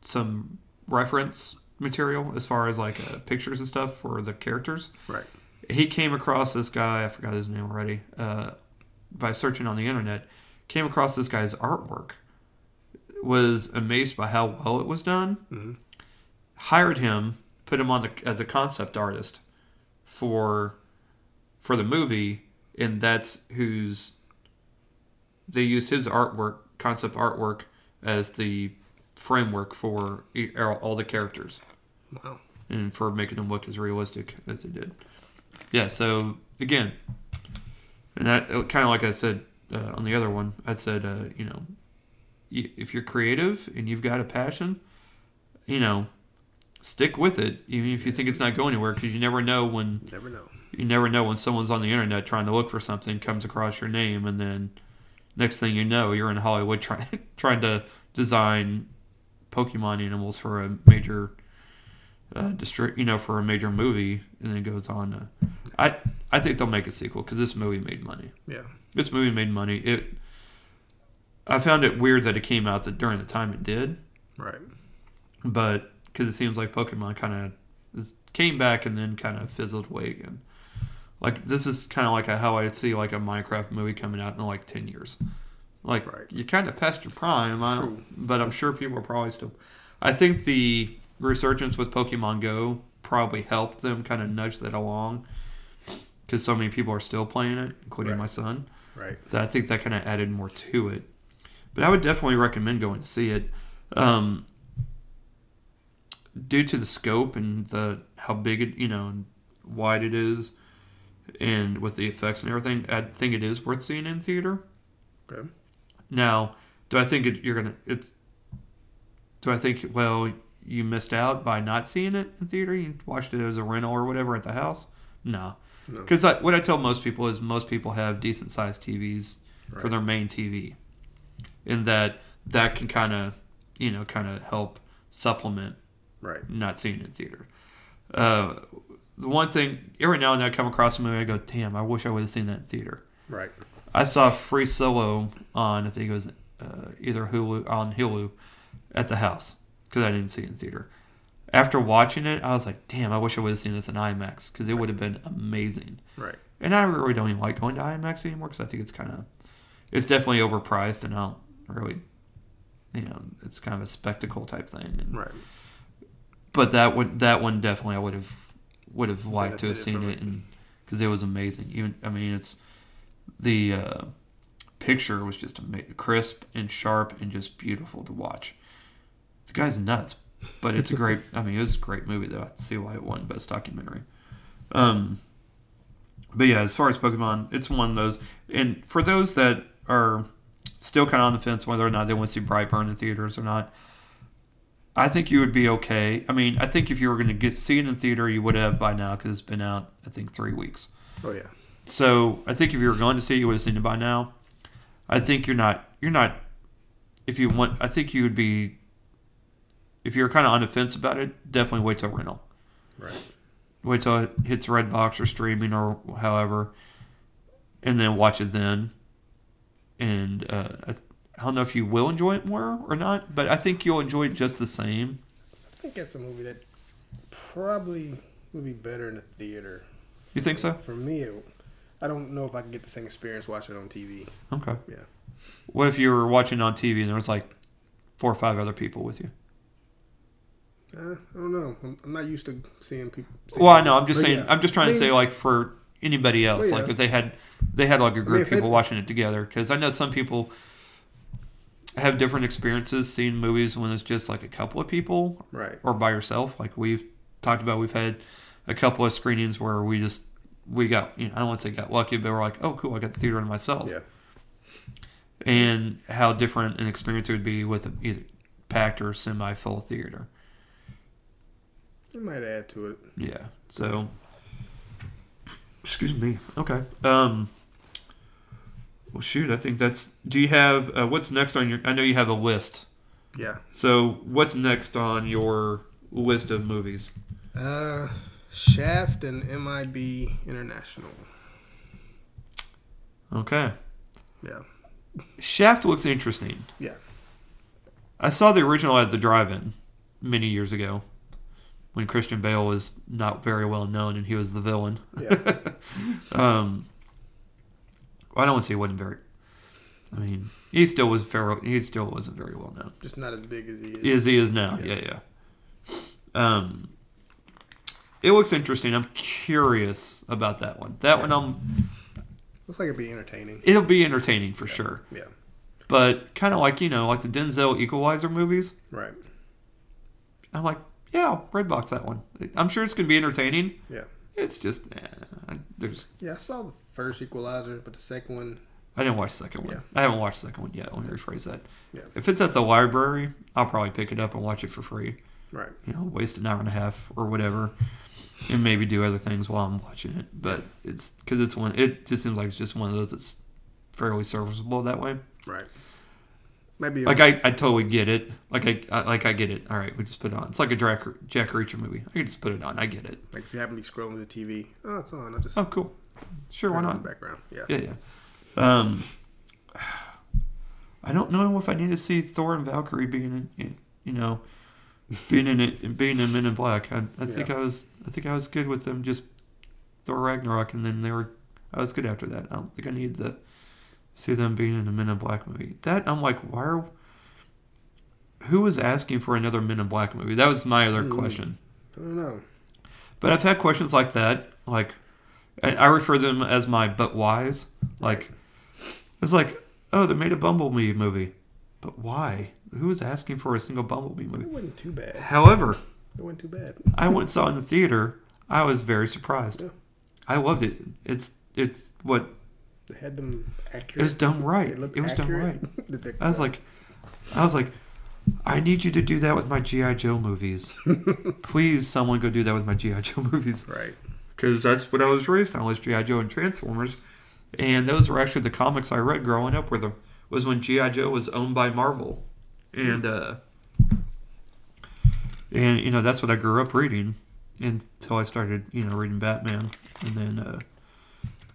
some reference material as far as like uh, pictures and stuff for the characters. Right. He came across this guy. I forgot his name already. Uh, by searching on the internet, came across this guy's artwork. Was amazed by how well it was done. hmm Hired him, put him on the, as a concept artist for for the movie, and that's who's they used his artwork, concept artwork, as the framework for all the characters Wow. and for making them look as realistic as they did. Yeah, so again, and that kind of like I said uh, on the other one, I said, uh, you know, if you're creative and you've got a passion, you know, stick with it, even if you think it's not going anywhere, because you never know when Never know. you never know when someone's on the internet trying to look for something comes across your name, and then next thing you know, you're in Hollywood trying trying to design Pokemon animals for a major uh, district, you know, for a major movie, and then it goes on. To, I I think they'll make a sequel because this movie made money. Yeah. This movie made money. It. I found it weird that it came out that during the time it did, Right. but because it seems like Pokemon kind of came back and then kind of fizzled away again. Like this is kind of like a, how I see like a Minecraft movie coming out in like ten years. Like Right. you kind of past your prime, I True. don't, but I'm sure people are probably still. I think the resurgence with Pokemon Go probably helped them kind of nudge that along because so many people are still playing it, including Right. my son Right. that I think that kind of added more to it. But I would definitely recommend going to see it. Um, due to the scope and the how big it, you know, and wide it is, and with the effects and everything, I think it is worth seeing in theater. Okay. Now, do I think it, you're gonna? It's. Do I think well you missed out by not seeing it in theater? You watched it as a rental or whatever at the house? No, No. because what I tell most people is most people have decent sized TVs for their main TV, and that that can kind of you know kind of help supplement Right. not seeing it in theater. Uh, the one thing every now and then I come across a movie I go, damn, I wish I would have seen that in theater. Right. I saw Free Solo on I think it was uh, either Hulu on Hulu, at the house because I didn't see it in theater. After watching it, I was like, damn, I wish I would have seen this in IMAX because it would have been amazing. Right. And I really don't even like going to IMAX anymore because I think it's kind of, it's definitely overpriced and I don't really, you know, it's kind of a spectacle type thing. And, Right. But that one, that one definitely I would have, would have liked to have seen it, it. and because it was amazing. Even I mean, it's the uh, picture was just crisp and sharp and just beautiful to watch. The guy's nuts, but it's a great. I mean, it was a great movie though. I see why it won best documentary. Um, but yeah, as far as Pokemon, it's one of those. And for those that are still kind of on the fence whether or not they want to see Brightburn in theaters or not, I think you would be okay. I mean, I think if you were going to get see it in theater, you would have by now because it's been out. I think three weeks. Oh yeah. So I think if you were going to see it, you would have seen it by now. I think you're not. You're not. If you want, I think you would be. If you're kind of on the fence about it, definitely wait till rental. Right. Wait till it hits Redbox or streaming or however, and then watch it then. And uh, I, I don't know if you will enjoy it more or not, but I think you'll enjoy it just the same. I think that's a movie that probably would be better in the theater. You think so? For me, it, I don't know if I can get the same experience watching it on TV. Okay. Yeah. What if you were watching on TV and there was like four or five other people with you? Uh, I don't know. I'm, I'm not used to seeing people. Well, I know. I'm just saying. yeah. I'm just trying I to say, like, for anybody else, Well, like if they had, they had like a group if of people it- watching it together, because I know some people have different experiences seeing movies when it's just like a couple of people Right. or by yourself. Like we've talked about, we've had a couple of screenings where we just we got, you know, I don't want to say got lucky, but we're like, oh, cool, I got the theater to myself. Yeah. And how different an experience it would be with a either packed or semi-full theater. It might add to it. Yeah. So, excuse me. Okay. Um. Well, shoot. I think that's. Do you have uh, what's next on your? I know you have a list. Yeah. So, what's next on your list of movies? Uh, Shaft and MIB International. Okay. Yeah. Shaft looks interesting. Yeah. I saw the original at the drive-in many years ago when Christian Bale was not very well known and he was the villain. Yeah. Um, I don't want to say he wasn't very. I mean, he still was fair. He still wasn't very well known. Just not as big as he is. Is he is now? Yeah. Yeah, yeah. Um, it looks interesting. I'm curious about that one. That one, I'm. Looks like it'd be entertaining. It'll be entertaining for sure. Yeah. But kind of like you know, like the Denzel Equalizer movies. Right. I'm like, yeah, red box that one. I'm sure it's gonna be entertaining. Yeah. It's just there's. Yeah, I saw the first Equalizer, but the second one, I didn't watch the second one. Yeah. I haven't watched the second one yet. Let me rephrase that. Yeah. If it's at the library, I'll probably pick it up and watch it for free. right. You know, waste an hour and a half or whatever, and maybe do other things while I'm watching it. But it's because it's one. It just seems like it's just one of those that's fairly serviceable that way. Right. Maybe Like I, I totally get it. Like I, I, like I get it. All right, we just put it on. It's like a Jack, Jack Reacher movie. I can just put it on. I get it. like if you happen to be scrolling the TV, oh, it's on. I just Oh, cool. Sure, why turn it on not? background. Yeah. Yeah, yeah. Um, I don't know if I need to see Thor and Valkyrie being in, you know, being in it, being in Men in Black. I, I think Yeah. I was, I think I was good with them just Thor Ragnarok, and then they were, I was good after that. I don't think I need to see them being in a Men in Black movie. That I'm like, why are, who was asking for another Men in Black movie? That was my other Hmm. question. I don't know. But I've had questions like that. Like, I I refer them as my but whys. Like, it's like, oh, they made a Bumblebee movie. But why? Who was asking for a single Bumblebee movie? It wasn't too bad. However, It wasn't too bad. I went and saw it in the theater. I was very surprised. Yeah. I loved it. It's it's what They had them accurate. it was done right. It was done right. They- I was like, I was like, I need you to do that with my GI Joe movies. Please, someone go do that with my GI Joe movies. right. because that's what I was raised on was GI Joe and Transformers, and those were actually the comics I read growing up. Were the was when GI Joe was owned by Marvel, and uh, and you know that's what I grew up reading until I started you know reading Batman, and then uh,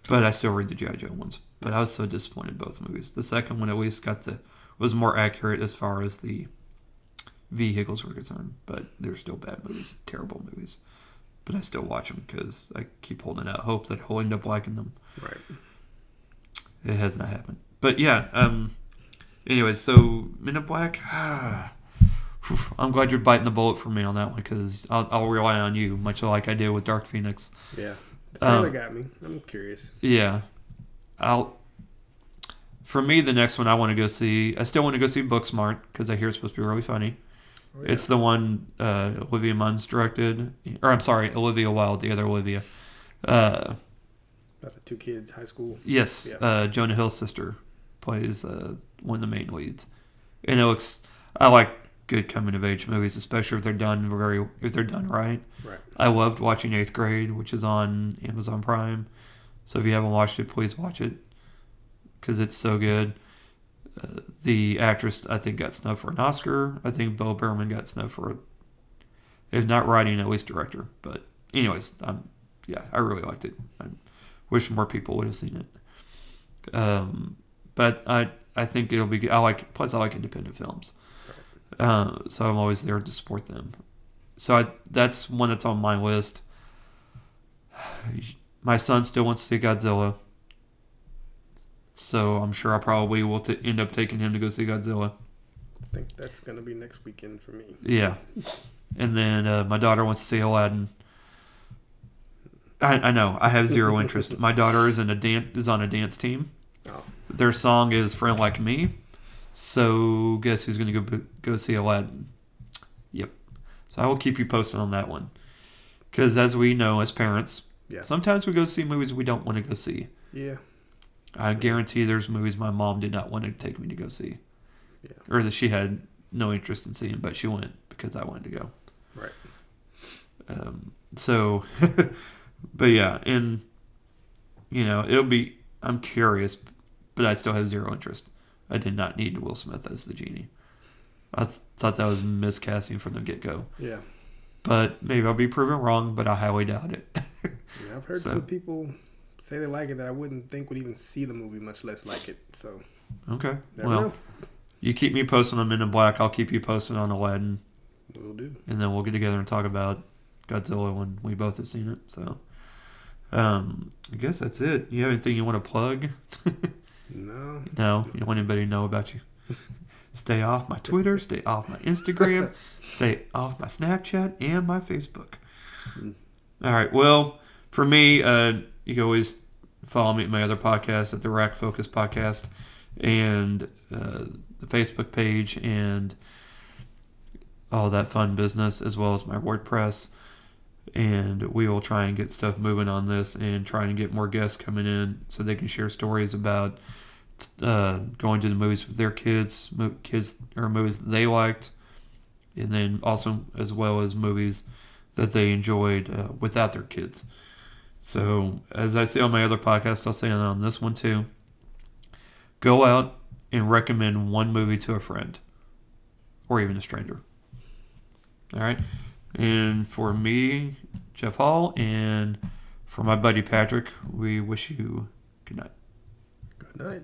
but I still read the GI Joe ones. But I was so disappointed in both movies. The second one at least got the was more accurate as far as the vehicles were concerned, but they're still bad movies, terrible movies. But I still watch them because I keep holding out hope that I'll end up liking them. Right. It has not happened. But yeah, um, anyways, so Men in Black, ah, I'm glad you're biting the bullet for me on that one because I'll, I'll rely on you, much like I did with Dark Phoenix. Yeah. The trailer Um, got me. I'm curious. Yeah, I'll. For me, the next one I want to go see, I still want to go see Booksmart because I hear it's supposed to be really funny. Oh, yeah. It's the one uh, Olivia Munn's directed, or I'm sorry, Olivia Wilde, the other Olivia. Uh, about the two kids, high school. yes, Yeah. uh, Jonah Hill's sister plays uh, one of the main leads, and it looks. I like good coming of age movies, especially if they're done very if they're done right. Right. I loved watching Eighth Grade, which is on Amazon Prime. So if you haven't watched it, please watch it because it's so good. Uh, the actress, I think, got snubbed for an Oscar. I think Bo Burnham got snubbed for, a, if not writing, at least director. But anyways, um, yeah, I really liked it. I wish more people would have seen it. Um, but I, I think it'll be. good. I like. Plus, I like independent films. Uh, so I'm always there to support them. So I, that's one that's on my list. My son still wants to see Godzilla. So I'm sure I probably will t- end up taking him to go see Godzilla. I think that's gonna be next weekend for me. Yeah. And then uh, my daughter wants to see Aladdin. I, I know I have zero interest. My daughter is in a dance is on a dance team. Oh. Their song is "Friend Like Me." So guess who's going to go go see Aladdin? Yep. So I will keep you posted on that one. Because as we know as parents, Yeah. sometimes we go see movies we don't want to go see. Yeah. I guarantee there's movies my mom did not want to take me to go see, Yeah. or that she had no interest in seeing, but she went because I wanted to go. Right. Um, so, but yeah, and you know, it'll be. I'm curious, but I still have zero interest. I did not need Will Smith as the genie. I th- thought that was miscasting from the get go, Yeah. but maybe I'll be proven wrong. But I highly doubt it. Yeah, I've heard So- some people say they like it that I wouldn't think would even see the movie, much less like it. So, okay, never well, know. you keep me posted on Men in Black. I'll keep you posted on Aladdin, We'll do. and then we'll get together and talk about Godzilla when we both have seen it. So, um, I guess that's it. You have anything you want to plug? No. No, you don't want anybody to know about you. stay off my Twitter, stay off my Instagram, stay off my Snapchat and my Facebook. All right. Well, for me, uh, you can always follow me at my other podcast at the Rack Focus Podcast and uh, the Facebook page and all that fun business, as well as my WordPress. And we will try and get stuff moving on this and try and get more guests coming in so they can share stories about uh, going to the movies with their kids, kids or movies they liked, and then also as well as movies that they enjoyed uh, without their kids. So, as I say on my other podcast, I'll say it on this one too. Go out and recommend one movie to a friend, or even a stranger. All right, and for me, Jeff Hall, and for my buddy Patrick, we wish you good night. Good night.